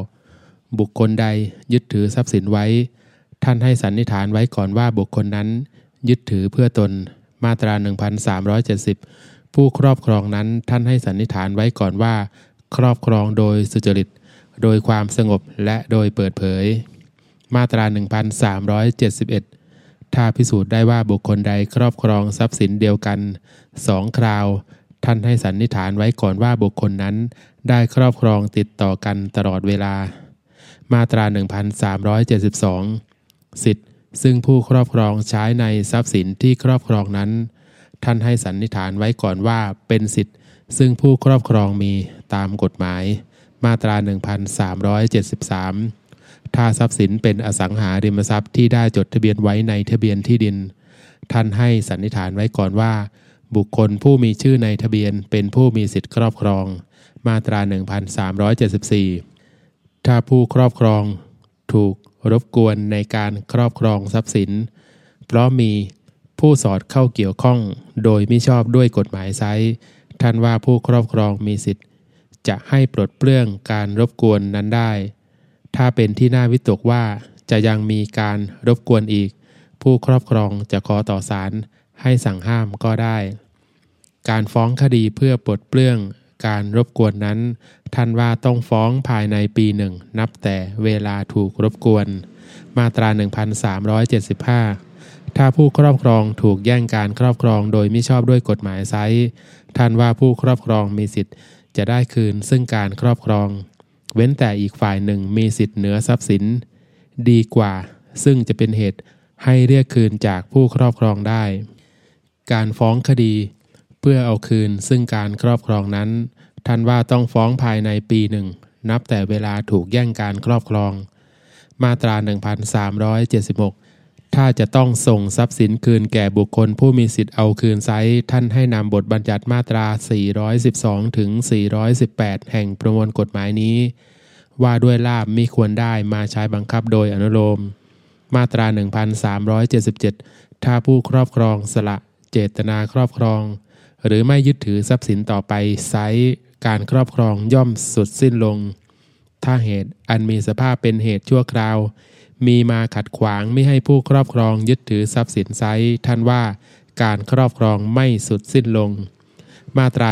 1369 บุคคลใดยึดถือทรัพย์สินไว้ ท่านให้สันนิษฐานไว้ก่อนว่าบุคคลนั้น ยึดถือเพื่อตน มาตรา 1370 ผู้ครอบครองนั้นท่านให้สันนิษฐานไว้ก่อนว่า ครอบครองโดยสุจริต โดยความสงบและโดยเปิดเผย มาตรา 1371 ถ้าพิสูจน์ได้ว่าบุคคลใดครอบครองทรัพย์สินเดียวกันสองคราว ท่านให้สันนิษฐานไว้ก่อนว่าบุคคลนั้น ได้ครอบครองติดต่อกันตลอดเวลา มาตรา 1372 สิทธิ์ ซึ่งผู้ครอบครองใช้ในทรัพย์สินที่ครอบครองนั้น ท่านให้สันนิษฐานไว้ก่อนว่าเป็นสิทธิ์ ซึ่งผู้ครอบครองมีตามกฎหมาย มาตรา 1373 ถ้าทรัพย์สินเป็นอสังหาริมทรัพย์ที่ได้จดทะเบียนไว้ในทะเบียนที่ดิน ท่านให้สันนิษฐานไว้ก่อนว่า บุคคลผู้มีชื่อในทะเบียนเป็นผู้มีสิทธิครอบครอง มาตรา 1374 ถ้าผู้ครอบครอง ถูกรบกวนในการครอบครองทรัพย์สิน เพราะมีผู้สอดเข้าเกี่ยวข้อง โดยไม่ชอบด้วยกฎหมายไซท่านว่าผู้ครอบครองมีสิทธิ์ จะให้ปลดเปลื้องการรบกวนนั้นได้ ถ้าเป็นที่น่าวิตกว่าจะยังมีการรบกวนอีก ผู้ครอบครองจะขอต่อศาลให้สั่งห้ามก็ได้ การฟ้องคดีเพื่อปลดเปลื้องการรบกวนนั้น ท่านว่าต้องฟ้องภายในปีหนึ่งนับแต่เวลาถูกรบกวน มาตรา 1375 ถ้าผู้ครอบครองถูกแย่งการครอบครองโดยไม่ชอบด้วยกฎหมายไซท่านว่าผู้ครอบครองมีสิทธิ์ จะได้คืนซึ่งการครอบครอง เว้นแต่อีกฝ่ายหนึ่งมีสิทธิ์เหนือทรัพย์สิน ดีกว่า ซึ่งจะเป็นเหตุให้เรียกคืนจากผู้ครอบครองได้ การฟ้องคดี เพื่อเอาคืนซึ่งการครอบครองนั้น ท่านว่าต้องฟ้องภายในปีหนึ่ง นับแต่เวลาถูกแย่งการครอบครอง มาตรา 1376 ถ้าจะต้องส่งทรัพย์สินคืนแก่บุคคลผู้มีสิทธิ์เอาคืนไซท่านให้นำบทบัญญัติมาตรา 412 ถึง 418 แห่งประมวลกฎหมายนี้ ว่าด้วยลาบมีควรได้มาใช้บังคับโดยอนุโลม มาตรา 1377 ถ้าผู้ครอบครองสละเจตนาครอบครอง หรือไม่ยึดถือทรัพย์สินต่อไปไซการครอบครองย่อมสุดสิ้นลง ถ้าเหตุอันมีสภาพเป็นเหตุชั่วคราว มีมาขัดขวางไม่ให้ผู้ครอบครองยึดถือทรัพย์สินไซท่านว่าการครอบครองไม่สุดสิ้นลง มาตรา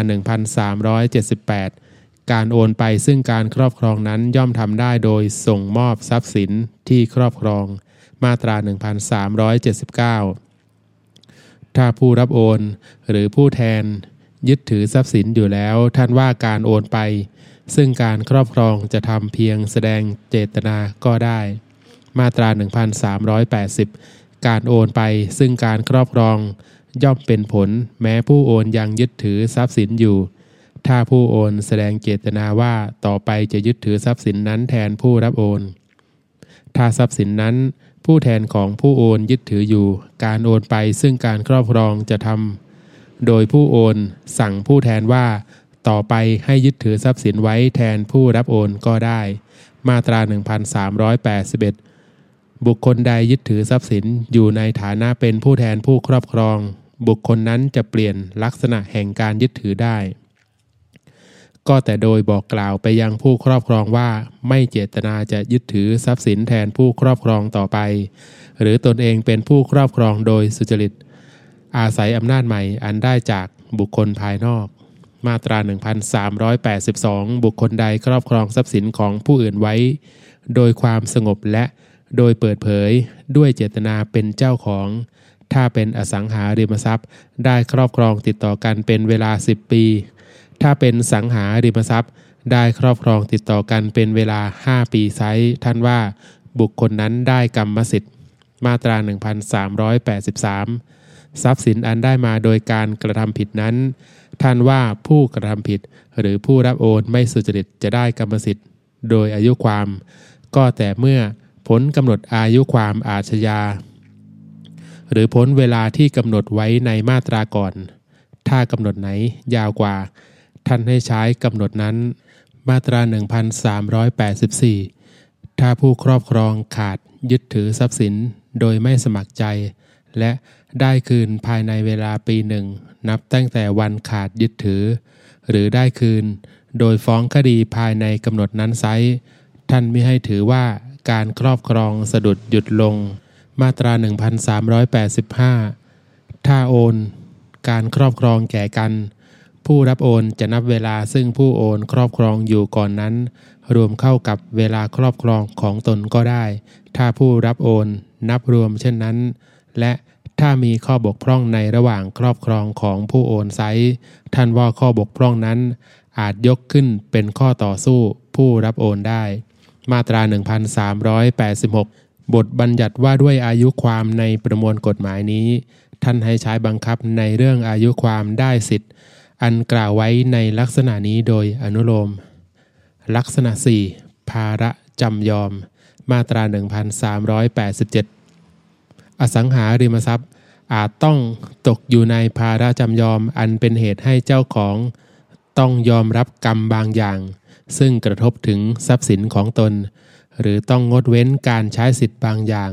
1378 การโอนไปซึ่งการครอบครองนั้นย่อมทำได้โดยส่งมอบทรัพย์สินที่ครอบครอง มาตรา 1379 ถ้าผู้รับโอนหรือผู้แทนยึดถือทรัพย์สินอยู่แล้ว ท่านว่าการโอนไป ซึ่งการครอบครองจะทำเพียงแสดงเจตนาก็ได้ มาตรา 1380 การโอนไปซึ่งการครอบครอง ย่อมเป็นผล แม้ผู้โอนยังยึดถือทรัพย์สินอยู่ ถ้าผู้โอนแสดงเจตนาว่าต่อไปจะยึดถือทรัพย์สินนั้นแทนผู้รับโอน ถ้าทรัพย์สินนั้น ผู้แทนของผู้โอนยึดถืออยู่ การโอนไปซึ่งการครอบครองจะทำโดยผู้โอนสั่งผู้แทนว่าต่อไปให้ยึดถือทรัพย์สินไว้แทนผู้รับโอนก็ได้ มาตรา 1381 บุคคลใดยึดถือทรัพย์สินอยู่ในฐานะเป็นผู้แทนผู้ครอบครอง บุคคลนั้นจะเปลี่ยนลักษณะแห่งการยึดถือได้ ก็แต่โดยบอกกล่าวไปยังผู้ครอบครองว่าไม่เจตนาจะยึดถือทรัพย์สินแทนผู้ครอบครองต่อไป หรือตนเองเป็นผู้ครอบครองโดยสุจริต อาศัยอำนาจใหม่อันได้จากบุคคลภายนอกมาตรา 1382 บุคคลใดครอบครองทรัพย์สินของผู้อื่นไว้ โดยความสงบและ โดยเปิดเผยด้วยเจตนาเป็นเจ้าของ ถ้าเป็นอสังหาริมทรัพย์ ได้ครอบครองติดต่อกันเป็นเวลา 10 ปี ถ้าเป็นสังหาริมทรัพย์ ได้ครอบครองติดต่อกันเป็นเวลา 5 ปีไซท่านว่าบุคคลนั้นได้กรรมสิทธิ์ มาตรา 1383 ทรัพย์สินอันได้มาโดยการกระทำผิดนั้น ท่านว่าผู้กระทำผิด หรือผู้รับโอนไม่สุจริตจะได้กรรมสิทธิ์ โดยอายุความ ก็แต่เมื่อ พ้นกำหนดอายุความอาชญา หรือพ้นเวลาที่กำหนดไว้ในมาตราก่อน ถ้ากำหนดไหนยาวกว่า ท่านให้ใช้กำหนดนั้น มาตรา 1384 ถ้าผู้ครอบครองขาดยึดถือทรัพย์สินโดยไม่สมัครใจ และได้คืนภายในเวลาปีหนึ่ง นับตั้งแต่วันขาดยึดถือ หรือได้คืน โดยฟ้องคดีภายในกำหนดนั้นไซท่านไม่ให้ถือว่า การครอบครองสะดุดหยุดลง มาตรา 1385 ถ้าโอน การครอบครองแก่กัน ผู้รับโอนจะนับเวลาซึ่งผู้โอนครอบครองอยู่ก่อนนั้น รวมเข้ากับเวลาครอบครองของตนก็ได้ ถ้าผู้รับโอนนับรวมเช่นนั้น และถ้ามีข้อบกพร่องในระหว่างครอบครองของผู้โอนไซท่านว่าข้อบกพร่องนั้น อาจยกขึ้นเป็นข้อต่อสู้ผู้รับโอนได้ มาตรา 1386 บทบัญญัติว่าด้วยอายุความในประมวลกฎหมายนี้ ท่านให้ใช้บังคับในเรื่องอายุความได้สิทธิ์ อันกล่าวไว้ในลักษณะนี้โดยอนุโลม ลักษณะ 4 ภาระจำยอม มาตรา 1387 อสังหาริมทรัพย์อาจต้องตกอยู่ในภาระจำยอมอันเป็นเหตุให้เจ้าของ ต้องยอมรับกรรมบางอย่าง ซึ่งกระทบถึงทรัพย์สินของตน หรือต้องงดเว้นการใช้สิทธิ์บางอย่าง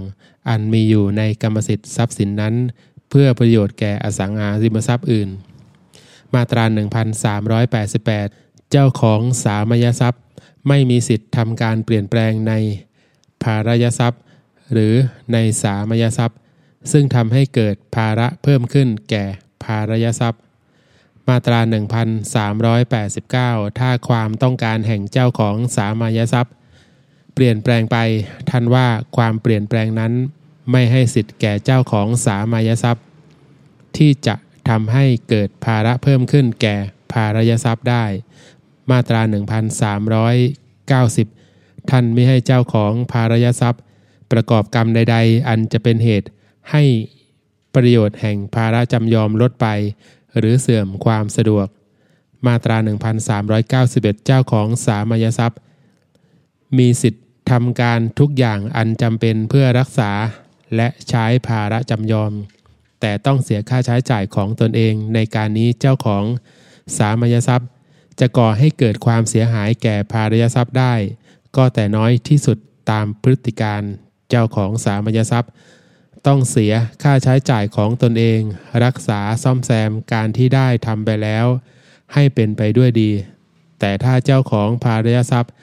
อันมีอยู่ในกรรมสิทธิ์ทรัพย์สินนั้น เพื่อประโยชน์แก่อสังหาริมทรัพย์อื่น มาตรา 1388 เจ้าของสามยทรัพย์ ไม่มีสิทธิ์ทำการเปลี่ยนแปลงในภารยทรัพย์ หรือในสามยทรัพย์ ซึ่งทำให้เกิดภาระเพิ่มขึ้นแก่ภารยทรัพย์ มาตรา 1389 ถ้าความต้องการแห่งเจ้าของสามายทรัพย์ปลี่ยนแปลงไปท่านว่าความเปลี่ยนแปลงนั้น ไม่ให้สิทธิ์แก่เจ้าของสามายทรัพย์ ที่จะทำให้เกิดภาระเพิ่มขึ้นแก่ภารยทรัพย์ได้ มาตรา 1390 ท่านไม่ให้เจ้าของภารยทรัพย์ ประกอบกรรมใด ๆ อันจะเป็นเหตุให้ประโยชน์แห่งภาระจำยอมลดไป หรือเสื่อมความสะดวก มาตรา 1391 เจ้าของสามายทรัพย์ มีสิทธิทำการทุกอย่างอันจำเป็นเพื่อรักษาและใช้ภาระจำยอม แต่ต้องเสียค่าใช้จ่ายของตนเองในการนี้เจ้าของสามยทรัพย์ จะก่อให้เกิดความเสียหายแก่ภารยทรัพย์ได้ ก็แต่น้อยที่สุดตามพฤติการเจ้าของสามยทรัพย์ ต้องเสียค่าใช้จ่ายของตนเอง รักษาซ่อมแซมการที่ได้ทำไปแล้ว ให้เป็นไปด้วยดี แต่ถ้าเจ้าของภารยทรัพย์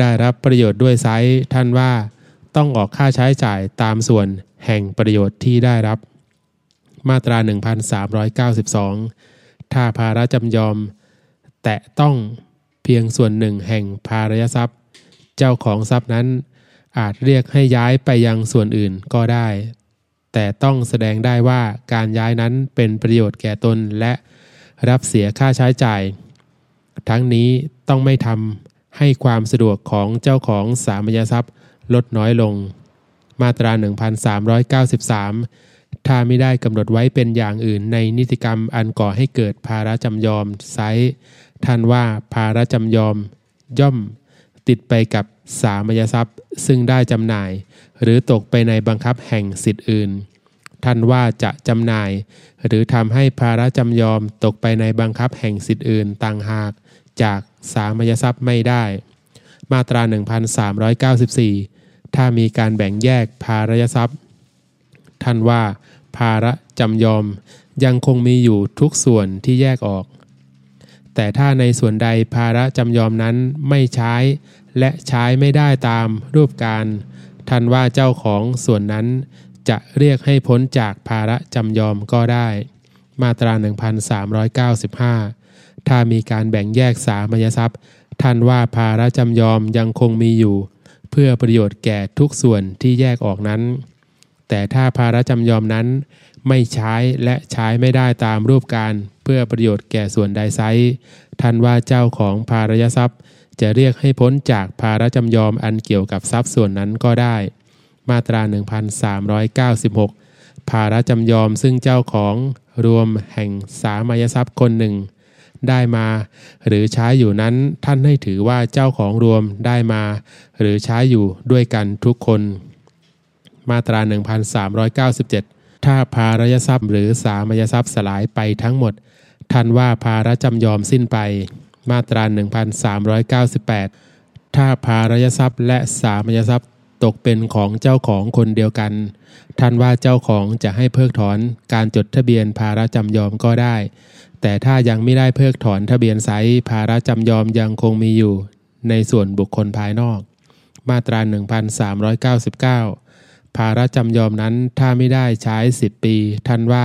ได้รับประโยชน์ด้วยไซส์ท่านว่าต้องออกค่าใช้จ่ายตามส่วนแห่งประโยชน์ที่ได้รับ มาตรา 1392 ถ้าภาระจำยอม แต่ต้องเพียงส่วนหนึ่งแห่งภารยทรัพย์ เจ้าของทรัพย์นั้นอาจเรียกให้ย้ายไปยังส่วนอื่นก็ได้ แต่ต้องแสดงได้ว่าการย้ายนั้นเป็นประโยชน์แก่ตนและรับเสียค่าใช้จ่าย ทั้งนี้ต้องไม่ทำให้ความสะดวกของเจ้าของสามยทรัพย์ลดน้อยลง มาตรา 1393 ถ้าไม่ได้กำหนดไว้เป็นอย่างอื่นในนิติกรรมอันก่อให้เกิดภาระจำยอมไซท่านว่าภาระจำยอมย่อมติดไปกับ สามยทรัพย์ซึ่งได้จำหน่าย หรือตกไปในบังคับแห่งสิทธิ์อื่น ท่านว่าจะจำหน่าย หรือทำให้ภาระจำยอมตกไปในบังคับแห่งสิทธิ์อื่นต่างหาก จากสามยทรัพย์ไม่ได้ มาตรา 1394 ถ้ามีการแบ่งแยกภารยทรัพย์ ท่านว่า ภาระจำยอมยังคงมีอยู่ทุกส่วนที่แยกออก แต่ถ้าในส่วนใดภาระจำยอมนั้นไม่ใช้ และใช้ไม่ได้ตามรูปการท่านว่าเจ้าของส่วนนั้นจะเรียกให้พ้นจากภาระจำยอมก็ได้ มาตรา 1395 ถ้ามีการแบ่งแยกสามยทรัพย์ ท่านว่าภาระจำยอมยังคงมีอยู่ เพื่อประโยชน์แก่ทุกส่วนที่แยกออกนั้น แต่ถ้าภาระจำยอมนั้น ไม่ใช้และใช้ไม่ได้ตามรูปการ เพื่อประโยชน์แก่ส่วนใดไซท่านว่าเจ้าของภารยทรัพย์ จะเรียกให้พ้นจากภาระจำยอมอันเกี่ยวกับทรัพย์ส่วนนั้นก็ได้ มาตรา 1396 ภาระจำยอมซึ่งเจ้าของรวมแห่งสามัญทรัพย์คนหนึ่ง ได้มา หรือใช้อยู่นั้นท่านให้ถือว่าเจ้าของรวมได้มา หรือใช้อยู่ด้วยกันทุกคน มาตรา 1397 ถ้าภารยทรัพย์หรือสามัญทรัพย์สลายไปทั้งหมด ท่านว่าภาระจำยอมสิ้นไป มาตรา 1398 ถ้าภารยทรัพย์และสามัญทรัพย์ตกเป็นของเจ้าของคนเดียวกัน ท่านว่าเจ้าของจะให้เพิกถอนการจดทะเบียนภาระจำยอมก็ได้ แต่ถ้ายังไม่ได้เพิกถอนทะเบียนไซภาระจำยอมยังคงมีอยู่ ในส่วนบุคคลภายนอก มาตรา 1399 ภาระจำยอมนั้นถ้าไม่ได้ใช้10ปี ท่านว่า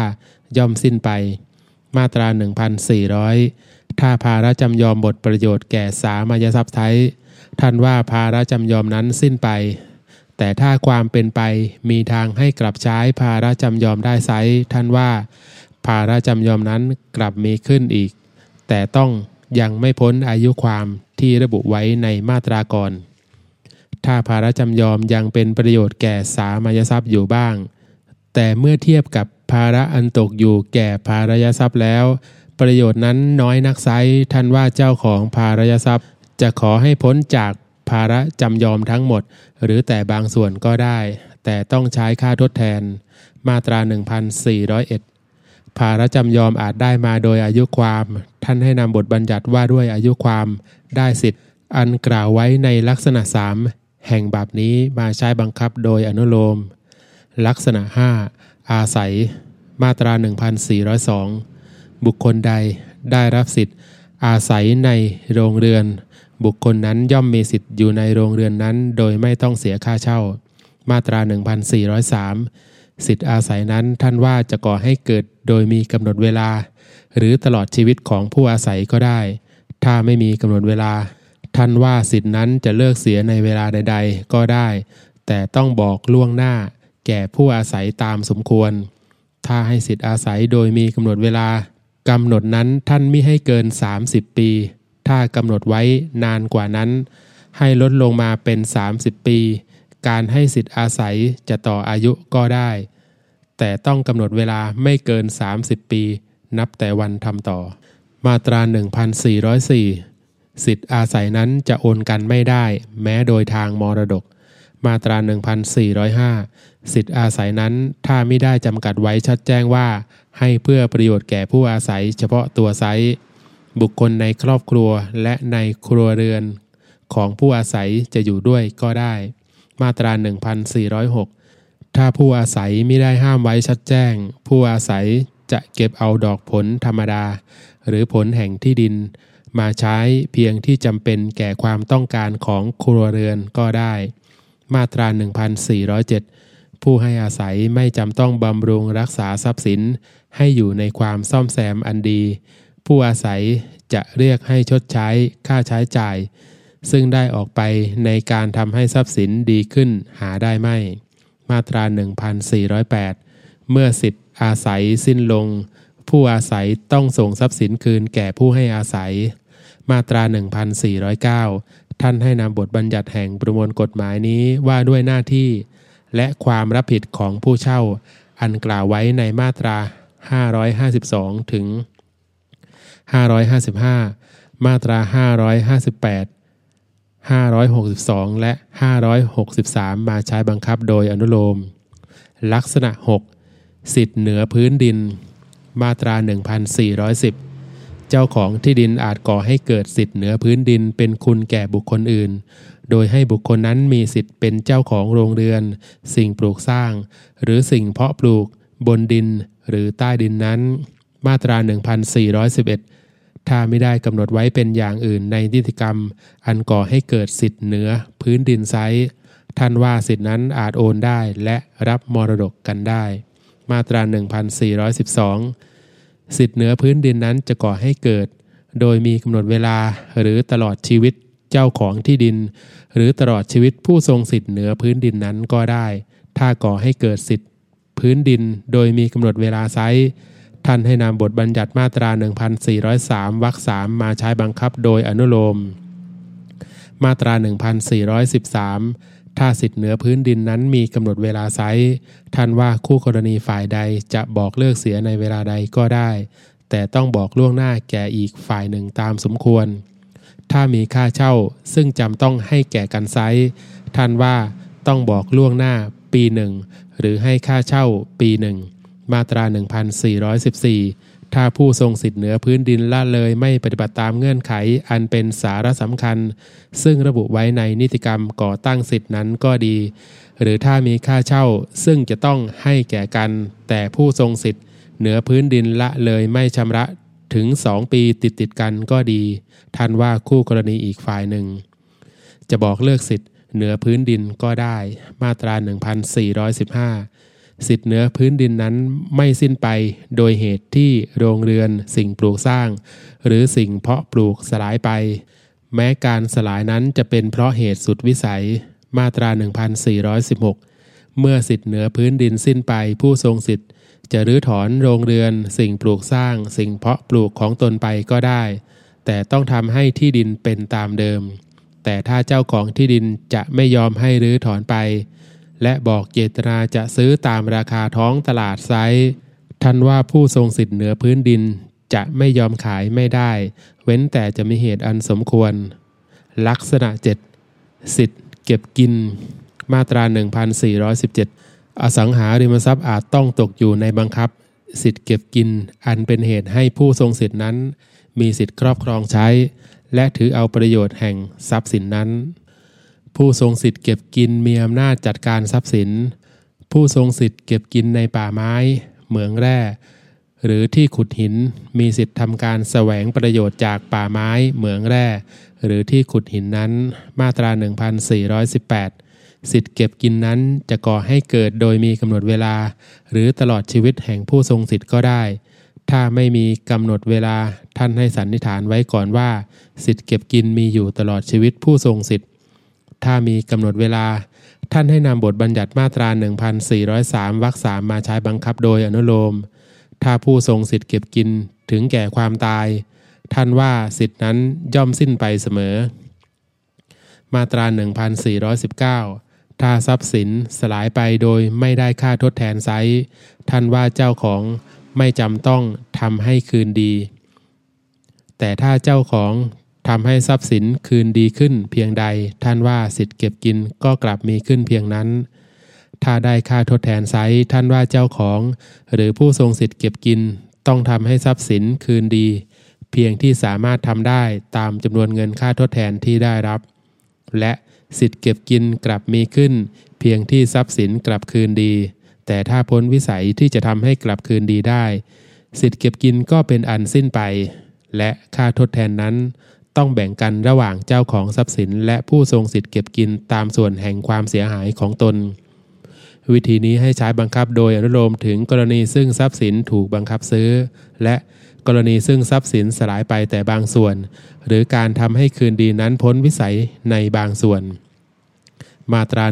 ย่อมสิ้นไป มาตรา 1,400 ถ้าภาระจำยอมบทประโยชน์แก่สามัญทรัพย์ไทยท่านว่าภาระจำยอมนั้นสิ้นไป แต่ถ้าความเป็นไปมีทางให้กลับใช้ภาระจำยอมได้ไซท่านว่า ภาระจำยอมนั้นกลับมีขึ้นอีก แต่ต้องยังไม่พ้นอายุความที่ระบุไว้ในมาตราก่อน ถ้าภาระจำยอมยังเป็นประโยชน์แก่สามัญทรัพย์อยู่บ้าง แต่เมื่อเทียบกับภาระอันตกอยู่แก่ภารยทรัพย์แล้ว ประโยชน์นั้นน้อยนักไซท่านว่าเจ้าของภารยทรัพย์ จะขอให้พ้นจากภาระจำยอมทั้งหมด หรือแต่บางส่วนก็ได้ แต่ต้องใช้ค่าทดแทน มาตรา 1401 ภาระจำยอมอาจได้มาโดยอายุความ ท่านให้นำบทบัญญัติว่าด้วยอายุความได้สิทธิ์ อันกล่าวไว้ในลักษณะสาม แห่งแบบนี้มาใช้บังคับโดยอนุโลม ลักษณะ 5 อาศัย มาตรา 1402 บุคคลใดได้รับสิทธิ์อาศัยในโรงเรือน บุคคลนั้นย่อมมีสิทธิ์อยู่ในโรงเรือนนั้น โดยไม่ต้องเสียค่าเช่า มาตรา 1403 สิทธิ์อาศัยนั้นท่านว่าจะก่อให้เกิดโดยมีกำหนดเวลา หรือตลอดชีวิตของผู้อาศัยก็ได้ ถ้าไม่มีกำหนดเวลา ท่านว่าสิทธินั้นจะเลิกเสียในเวลาใด ๆ ก็ได้ แต่ต้องบอกล่วงหน้า แก่ผู้อาศัยตามสมควร ถ้าให้สิทธิอาศัยโดยมีกำหนดเวลากำหนดนั้นท่านม่ให้เกิน 30 ปี ถ้ากำหนดไว้นานกว่านั้น ให้ลดลงมาเป็น 30 ปี การให้สิทธิอาศัยจะต่ออายุก็ได้ แต่ต้องกำหนดเวลาไม่เกิน 30 ปี นับแต่วันทำต่อ มาตรา 1404 สิทธิ์อาศัยนั้นจะโอนกันไม่ได้ แม้โดยทางมรดก มาตรา 1405 สิทธิ์อาศัยนั้นถ้าไม่ได้จำกัดไว้ชัดแจ้งว่า ให้เพื่อประโยชน์แก่ผู้อาศัย เฉพาะตัวไซบุคคลในครอบครัวและในครัวเรือน ของผู้อาศัยจะอยู่ด้วยก็ได้ มาตรา 1406 ถ้าผู้อาศัยไม่ได้ห้ามไว้ชัดแจ้ง ผู้อาศัยจะเก็บเอาดอกผลธรรมดา หรือผลแห่งที่ดิน มาใช้เพียงที่จำเป็นแก่ความต้องการของครัวเรือนก็ได้ มาตรา 1407 ผู้ให้อาศัยไม่จำต้องบำรุงรักษาทรัพย์สิน ให้อยู่ในความซ่อมแซมอันดี ผู้อาศัยจะเรียกให้ชดใช้ค่าใช้จ่าย ซึ่งได้ออกไปในการทำให้ทรัพย์สินดีขึ้นหาได้ไม่ มาตรา 1408 เมื่อสิทธิอาศัยสิ้นลง ผู้อาศัยต้องส่งทรัพย์สินคืนแก่ผู้ให้อาศัย มาตรา 1409 ท่านให้นำบทบัญญัติแห่งประมวลกฎหมายนี้ว่าด้วยหน้าที่ และความรับผิดของผู้เช่า อันกล่าวไว้ในมาตรา 552 ถึง 555 มาตรา 558 562 และ 563 มาใช้บังคับโดยอนุโลม ลักษณะ 6 สิทธิ์เหนือพื้นดิน มาตรา 1410 เจ้าของที่ดินอาจก่อให้เกิดสิทธิ์เหนือพื้นดินเป็นคุณแก่บุคคลอื่น โดยให้บุคคลนั้นมีสิทธิ์เป็นเจ้าของโรงเรือน สิ่งปลูกสร้าง หรือสิ่งเพาะปลูก บนดินหรือใต้ดินนั้น มาตรา 1411 ถ้าไม่ได้กำหนดไว้เป็นอย่างอื่นในนิติกรรม อันก่อให้เกิดสิทธิ์เหนือพื้นดินไซท่านว่าสิทธินั้นอาจโอนได้และรับมรดกกันได้ มาตรา 1412 สิทธิ์เหนือพื้นดินนั้นจะก่อให้เกิด โดยมีกำหนดเวลาหรือตลอดชีวิตเจ้าของที่ดิน หรือตลอดชีวิตผู้ทรงสิทธิ์เหนือพื้นดินนั้นก็ได้ ถ้าก่อให้เกิดสิทธิ์พื้นดินโดยมีกำหนดเวลาไซท่านให้นำบทบัญญัติมาตรา 1403วรรคสามมาใช้บังคับโดยอนุโลม มาตรา 1413 ถ้าสิทธิ์เหนือพื้นดินนั้นมีกำหนดเวลาไซท่านว่าคู่กรณีฝ่ายใดจะบอกเลิกเสียในเวลาใดก็ได้ แต่ต้องบอกล่วงหน้าแก่อีกฝ่ายหนึ่งตามสมควร ถ้ามีค่าเช่าซึ่งจำต้องให้แก่กันไซท่านว่าต้องบอกล่วงหน้าปีหนึ่งหรือให้ค่าเช่าปีหนึ่งมาตรา 1414 ถ้าผู้ทรงสิทธิ์เหนือพื้นดินละเลยไม่ปฏิบัติตามเงื่อนไข อันเป็นสาระสำคัญ ซึ่งระบุไว้ในนิติกรรมก่อตั้งสิทธินั้นก็ดี หรือถ้ามีค่าเช่าซึ่งจะต้องให้แก่กัน แต่ผู้ทรงสิทธิ์เหนือพื้นดินละเลยไม่ชำระถึงสองปีติดติดกันก็ดี ท่านว่าคู่กรณีอีกฝ่ายหนึ่ง จะบอกเลิกสิทธิ์เหนือพื้นดินก็ได้ มาตรา 1415 สิทธิ์เหนือพื้นดินนั้นไม่สิ้นไปโดยเหตุที่โรงเรือนสิ่งปลูกสร้าง หรือสิ่งเพาะปลูกสลายไป แม้การสลายนั้นจะเป็นเพราะเหตุสุดวิสัยมาตรา 1416 เมื่อสิทธิเหนือพื้นดินสิ้นไปผู้ทรงสิทธิจะรื้อถอนโรงเรือนสิ่งปลูกสร้าง สิ่งเพาะปลูกของตนไปก็ได้ แต่ต้องทำให้ที่ดินเป็นตามเดิม แต่ถ้าเจ้าของที่ดินจะไม่ยอมให้รื้อถอนไป และบอกเจตนาจะซื้อตามราคาท้องตลาดไซส์ท่านว่าผู้ทรงสิทธิ์เหนือพื้นดินจะไม่ยอมขายไม่ได้ เว้นแต่จะมีเหตุอันสมควร ลักษณะ 7 สิทธิ์เก็บกิน มาตรา 1417 อสังหาริมทรัพย์อาจต้องตกอยู่ในบังคับ สิทธิ์เก็บกิน อันเป็นเหตุให้ผู้ทรงสิทธินั้น มีสิทธิ์ครอบครองใช้ และถือเอาประโยชน์แห่งทรัพย์สินนั้น ผู้ทรงสิทธิ์เก็บกินมีอำนาจจัดการทรัพย์สิน ผู้ทรงสิทธิ์เก็บกินในป่าไม้ เหมืองแร่ หรือที่ขุดหินมีสิทธิ์ทำการแสวงประโยชน์จากป่าไม้ เหมืองแร่ หรือที่ขุดหินนั้นมาตรา 1418 สิทธิ์เก็บกินนั้นจะก่อให้เกิดโดยมีกำหนดเวลา หรือตลอดชีวิตแห่งผู้ทรงสิทธิ์ก็ได้ ถ้าไม่มีกำหนดเวลาท่านให้สันนิษฐานไว้ก่อนว่า สิทธิ์เก็บกินมีอยู่ตลอดชีวิตผู้ทรงสิทธิ์ ถ้ามีกำหนดเวลา ท่านให้นำบทบัญญัติมาตรา 1403วรรคสามมาใช้บังคับโดยอนุโลม ถ้าผู้ทรงสิทธิ์เก็บกินถึงแก่ความตาย ท่านว่าสิทธินั้นย่อมสิ้นไปเสมอ มาตรา 1419 ถ้าทรัพย์สินสลายไปโดยไม่ได้ค่าทดแทนไซท่านว่าเจ้าของไม่จำต้องทำให้คืนดี แต่ถ้าเจ้าของ ทำให้ทรัพย์สินคืนดีขึ้นเพียงใด ท่านว่าสิทธิ์เก็บกินก็กลับมีขึ้นเพียงนั้น ถ้าได้ค่าทดแทนไซท่านว่าเจ้าของ หรือผู้ทรงสิทธิ์เก็บกิน ต้องทำให้ทรัพย์สินคืนดี เพียงที่สามารถทำได้ตามจำนวนเงินค่าทดแทนที่ได้รับ และสิทธิ์เก็บกินกลับมีขึ้น เพียงที่ทรัพย์สินกลับคืนดี แต่ถ้าพ้นวิสัยที่จะทำให้กลับคืนดีได้ สิทธิ์เก็บกินก็เป็นอันสิ้นไป และค่าทดแทนนั้น ต้องแบ่งกันระหว่างเจ้าของทรัพย์สิน และผู้ทรงสิทธิ์เก็บกินตามส่วนแห่งความเสียหายของตน วิธีนี้ให้ใช้บังคับโดยอนุโลมถึงกรณีซึ่งทรัพย์สินถูกบังคับซื้อ และกรณีซึ่งทรัพย์สินสลายไปแต่บางส่วน หรือการทำให้คืนดีนั้นพ้นวิสัยในบางส่วน มาตรา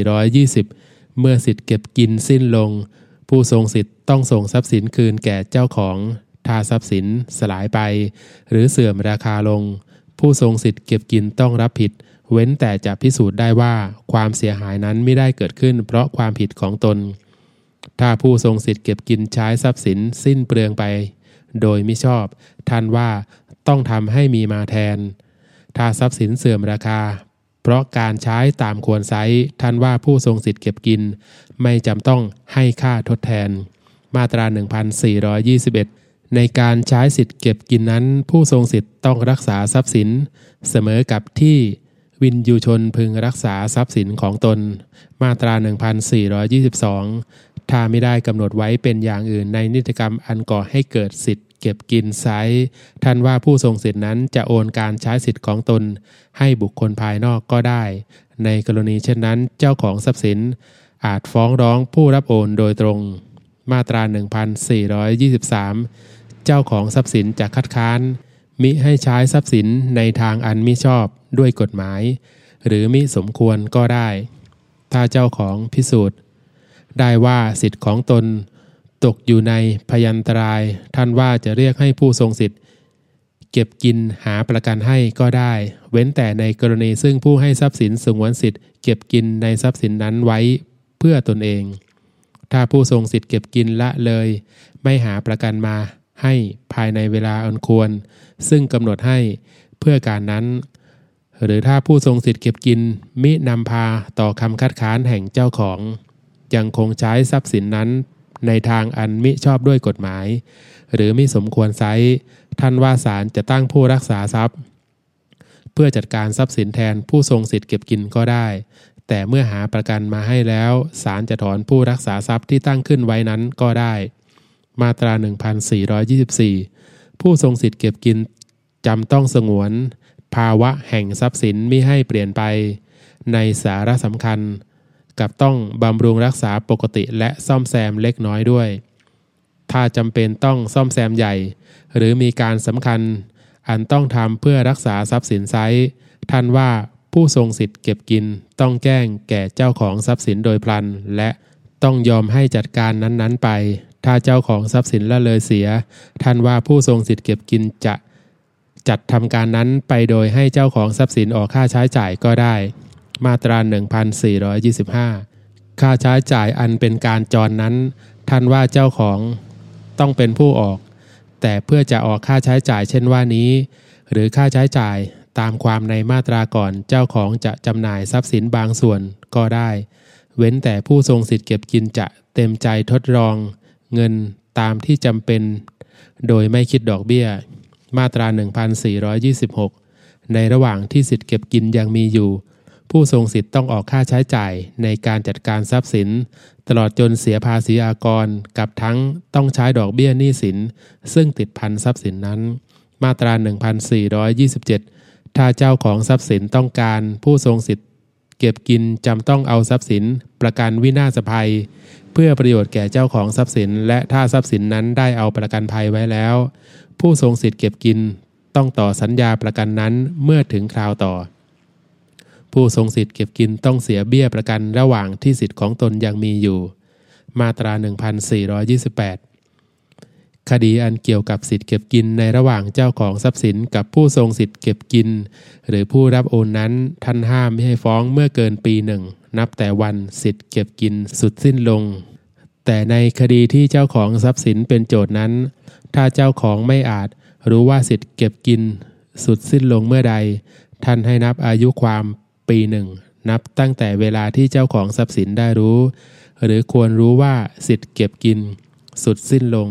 1420 เมื่อสิทธิ์เก็บกินสิ้นลง ผู้ทรงสิทธิ์ต้องส่งทรัพย์สินคืนแก่เจ้าของ ถ้าทรัพย์สินสลายไป หรือเสื่อมราคาลง ผู้ทรงสิทธิ์เก็บกินต้องรับผิด เว้นแต่จะพิสูจน์ได้ว่าความเสียหายนั้นไม่ได้เกิดขึ้น เพราะความผิดของตน ถ้าผู้ทรงสิทธิ์เก็บกินใช้ทรัพย์สินสิ้นเปลืองไป โดยไม่ชอบ ท่านว่าต้องทำให้มีมาแทน ถ้าทรัพย์สินเสื่อมราคา เพราะการใช้ตามควรไซท่านว่าผู้ทรงสิทธิ์เก็บกิน ไม่จำต้องให้ค่าทดแทน มาตรา 1421 ในการใช้สิทธิ์เก็บกินนั้น ผู้ทรงสิทธิ์ต้องรักษาทรัพย์สิน เสมอกับที่วินยูชนพึงรักษาทรัพย์สินของตน มาตรา 1422 ถ้าไม่ได้กำหนดไว้เป็นอย่างอื่นในนิติกรรมอันก่อให้เกิดสิทธิ์เก็บกินไซท่านว่าผู้ทรงสิทธินั้นจะโอนการใช้สิทธิ์ของตน ให้บุคคลภายนอกก็ได้ ในกรณีเช่นนั้นเจ้าของทรัพย์สิน อาจฟ้องร้องผู้รับโอนโดยตรง มาตรา 1423 เจ้าของทรัพย์สินจะคัดค้าน มิให้ใช้ทรัพย์สินในทางอันมิชอบด้วยกฎหมาย หรือมิสมควรก็ได้ ถ้าเจ้าของพิสูจน์ ได้ว่าสิทธิ์ของตน ตกอยู่ในพยันตราย ท่านว่าจะเรียกให้ผู้ทรงสิทธิ์ เก็บกินหาประกันให้ก็ได้ เว้นแต่ในกรณีซึ่งผู้ให้ทรัพย์สินสงวนสิทธิ์เก็บกินในทรัพย์สินนั้นไว้เพื่อตนเองถ้าผู้ทรงสิทธิ์เก็บกินละเลย ไม่หาประกันมา ให้ภายในเวลาอันควร ซึ่งกำหนดให้เพื่อการนั้น หรือถ้าผู้ทรงสิทธิ์เก็บกิน มินำพาต่อคำคัดค้านแห่งเจ้าของ ยังคงใช้ทรัพย์สินนั้น ในทางอันมิชอบด้วยกฎหมาย หรือมิสมควรไซท่านว่าศาลจะตั้งผู้รักษาทรัพย์ เพื่อจัดการทรัพย์สินแทนผู้ทรงสิทธิ์เก็บกินก็ได้ แต่เมื่อหาประกันมาให้แล้วศาลจะถอนผู้รักษาทรัพย์ที่ตั้งขึ้นไว้นั้นก็ได้ มาตรา 1424 ผู้ทรงสิทธิ์เก็บกินจำต้องสงวน ภาวะแห่งทรัพย์สินมิให้เปลี่ยนไป ในสาระสำคัญ กับต้องบำรุงรักษาปกติและซ่อมแซมเล็กน้อยด้วย ถ้าจำเป็นต้องซ่อมแซมใหญ่ หรือมีการสำคัญ อันต้องทำเพื่อรักษาทรัพย์สินไซท่านว่าผู้ทรงสิทธิ์เก็บกินต้องแจ้งแก่เจ้าของทรัพย์สินโดยพลัน และต้องยอมให้จัดการนั้นๆไป ถ้าเจ้าของทรัพย์สินละเลยเสีย ท่านว่าผู้ทรงสิทธิ์เก็บกินจะจัดทำการนั้นไปโดยให้เจ้าของทรัพย์สินออกค่าใช้จ่ายก็ได้ มาตรา 1425 ค่าใช้จ่ายอันเป็นการจรนนั้น ท่านว่าเจ้าของต้องเป็นผู้ออก แต่เพื่อจะออกค่าใช้จ่ายเช่นว่านี้ หรือค่าใช้จ่ายตามความในมาตราก่อนเจ้าของจะจำหน่ายทรัพย์สินบางส่วนก็ได้ เว้นแต่ผู้ทรงสิทธิ์เก็บกินจะเต็มใจทดลอง เงินตามที่จำเป็น โดยไม่คิดดอกเบี้ย มาตรา 1426 ในระหว่างที่สิทธิ์เก็บกินยังมีอยู่ ผู้ทรงสิทธิ์ต้องออกค่าใช้จ่ายในการจัดการทรัพย์สิน ตลอดจนเสียภาษีอากร กับทั้งต้องใช้ดอกเบี้ยหนี้สิน ซึ่งติดพันทรัพย์สินนั้น มาตรา 1427 ถ้าเจ้าของทรัพย์สินต้องการผู้ทรงสิทธิ์เก็บกินจำต้องเอาทรัพย์สิน ประกันวินาศภัย เพื่อประโยชน์แก่เจ้าของทรัพย์สิน และถ้าทรัพย์สินนั้นได้เอาประกันภัยไว้แล้ว ผู้ทรงสิทธิ์เก็บกิน ต้องต่อสัญญาประกันนั้นเมื่อถึงคราวต่อ ผู้ทรงสิทธิ์เก็บกินต้องเสียเบี้ยประกันระหว่างที่สิทธิ์ของตนยังมีอยู่ มาตรา 1428 คดีอันเกี่ยวกับสิทธิ์เก็บกินในระหว่างเจ้าของทรัพย์สินกับผู้ทรงสิทธิ์เก็บกิน หรือผู้รับโอนนั้นท่านห้ามไม่ให้ฟ้องเมื่อเกินปีหนึ่ง นับแต่วันสิทธิ์เก็บกินสุดสิ้นลง แต่ในคดีที่เจ้าของทรัพย์สินเป็นโจทย์นั้น ถ้าเจ้าของไม่อาจรู้ว่าสิทธิ์เก็บกิน สุดสิ้นลงเมื่อใด ท่านให้นับอายุความปีหนึ่งนับตั้งแต่เวลาที่เจ้าของทรัพย์สินได้รู้ หรือควรรู้ว่าสิทธิ์เก็บกิน สุดสิ้นลง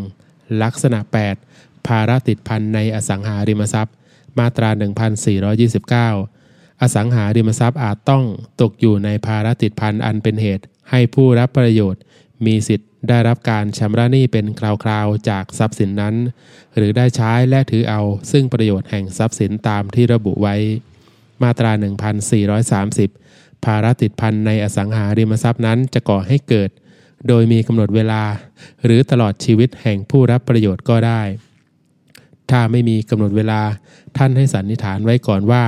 ลักษณะ 8 ภาระติดพันในอสังหาริมทรัพย์ มาตรา 1429 อสังหาริมทรัพย์อาจต้องตกอยู่ในภาระติดพันอันเป็นเหตุ ให้ผู้รับประโยชน์ มีสิทธิ์ได้รับการชำระหนี้เป็นคราวๆ จากทรัพย์สินนั้น หรือได้ใช้และถือเอาซึ่งประโยชน์แห่งทรัพย์สินตามที่ระบุไว้ มาตรา 1430 ภาระติดพันในอสังหาริมทรัพย์นั้นจะก่อให้เกิด โดยมีกำหนดเวลา หรือตลอดชีวิตแห่งผู้รับประโยชน์ก็ได้ ถ้าไม่มีกำหนดเวลาท่านให้สันนิษฐานไว้ก่อนว่า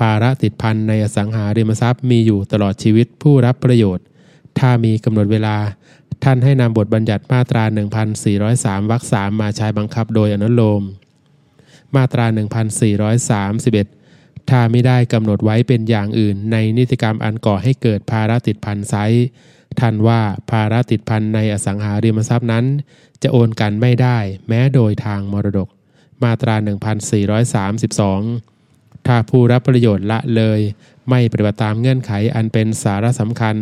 ภาระติดพันในอสังหาริมทรัพย์มีอยู่ตลอดชีวิตผู้รับประโยชน์ ถ้ามีกำหนดเวลา ท่านให้นำบทบัญญัติมาตรา 1403วรรคสามมาใช้บังคับโดยอนุโลม มาตรา 1431ถ้าไม่ได้กำหนดไว้เป็นอย่างอื่นในนิติกรรมอันก่อให้เกิดภาระติดพันไซ ท่านว่าภาระติดพันในอสังหาริมทรัพย์นั้น จะโอนกันไม่ได้แม้โดยทางมรดก มาตรา 1432 ถ้าผู้รับประโยชน์ละเลย ไม่ปฏิบัติตามเงื่อนไขอันเป็นสาระสำคัญ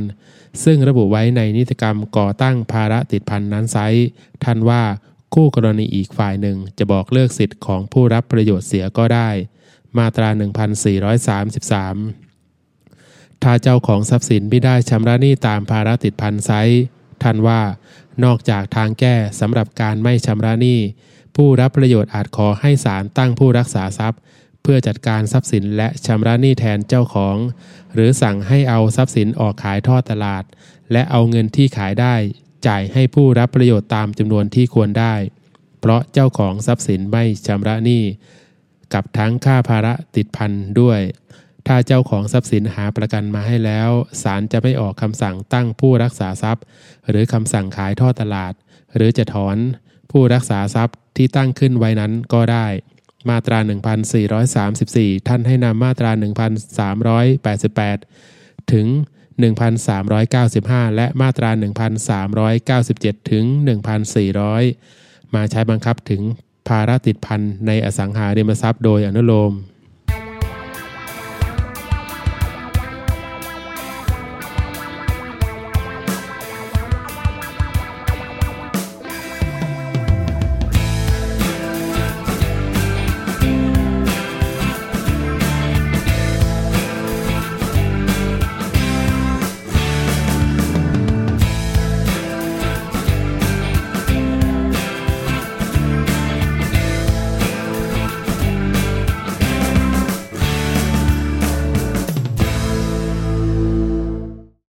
ซึ่งระบุไว้ในนิติกรรมก่อตั้งภาระติดพันนั้นไซท่านว่าคู่กรณีอีกฝ่ายหนึ่งจะบอกเลิกสิทธิ์ของผู้รับประโยชน์เสียก็ได้ มาตรา 1433 ถ้าเจ้าของทรัพย์สินไม่ได้ชำระหนี้ตามภาระติดพันไซท่านว่า นอกจากทางแก้สำหรับการไม่ชำระหนี้ผู้รับประโยชน์อาจขอให้ศาลตั้งผู้รักษาทรัพย์ เพื่อจัดการทรัพย์สินและชำระหนี้แทนเจ้าของ หรือสั่งให้เอาทรัพย์สินออกขายทอดตลาด และเอาเงินที่ขายได้ จ่ายให้ผู้รับประโยชน์ตามจำนวนที่ควรได้ เพราะเจ้าของทรัพย์สินไม่ชำระหนี้กับทั้งค่าภาระติดพันด้วย ถ้าเจ้าของทรัพย์สินหาประกันมาให้แล้ว ศาลจะไม่ออกคำสั่งตั้งผู้รักษาทรัพย์ หรือคำสั่งขายท่อตลาด หรือจะถอนผู้รักษาทรัพย์ที่ตั้งขึ้นไว้นั้นก็ได้ มาตรา 1434 ท่านให้นำมาตรา 1388 ถึง 1395 และมาตรา 1397 ถึง 1400 มาใช้บังคับถึงภาระติดพันในอสังหาริมทรัพย์โดยอนุโลม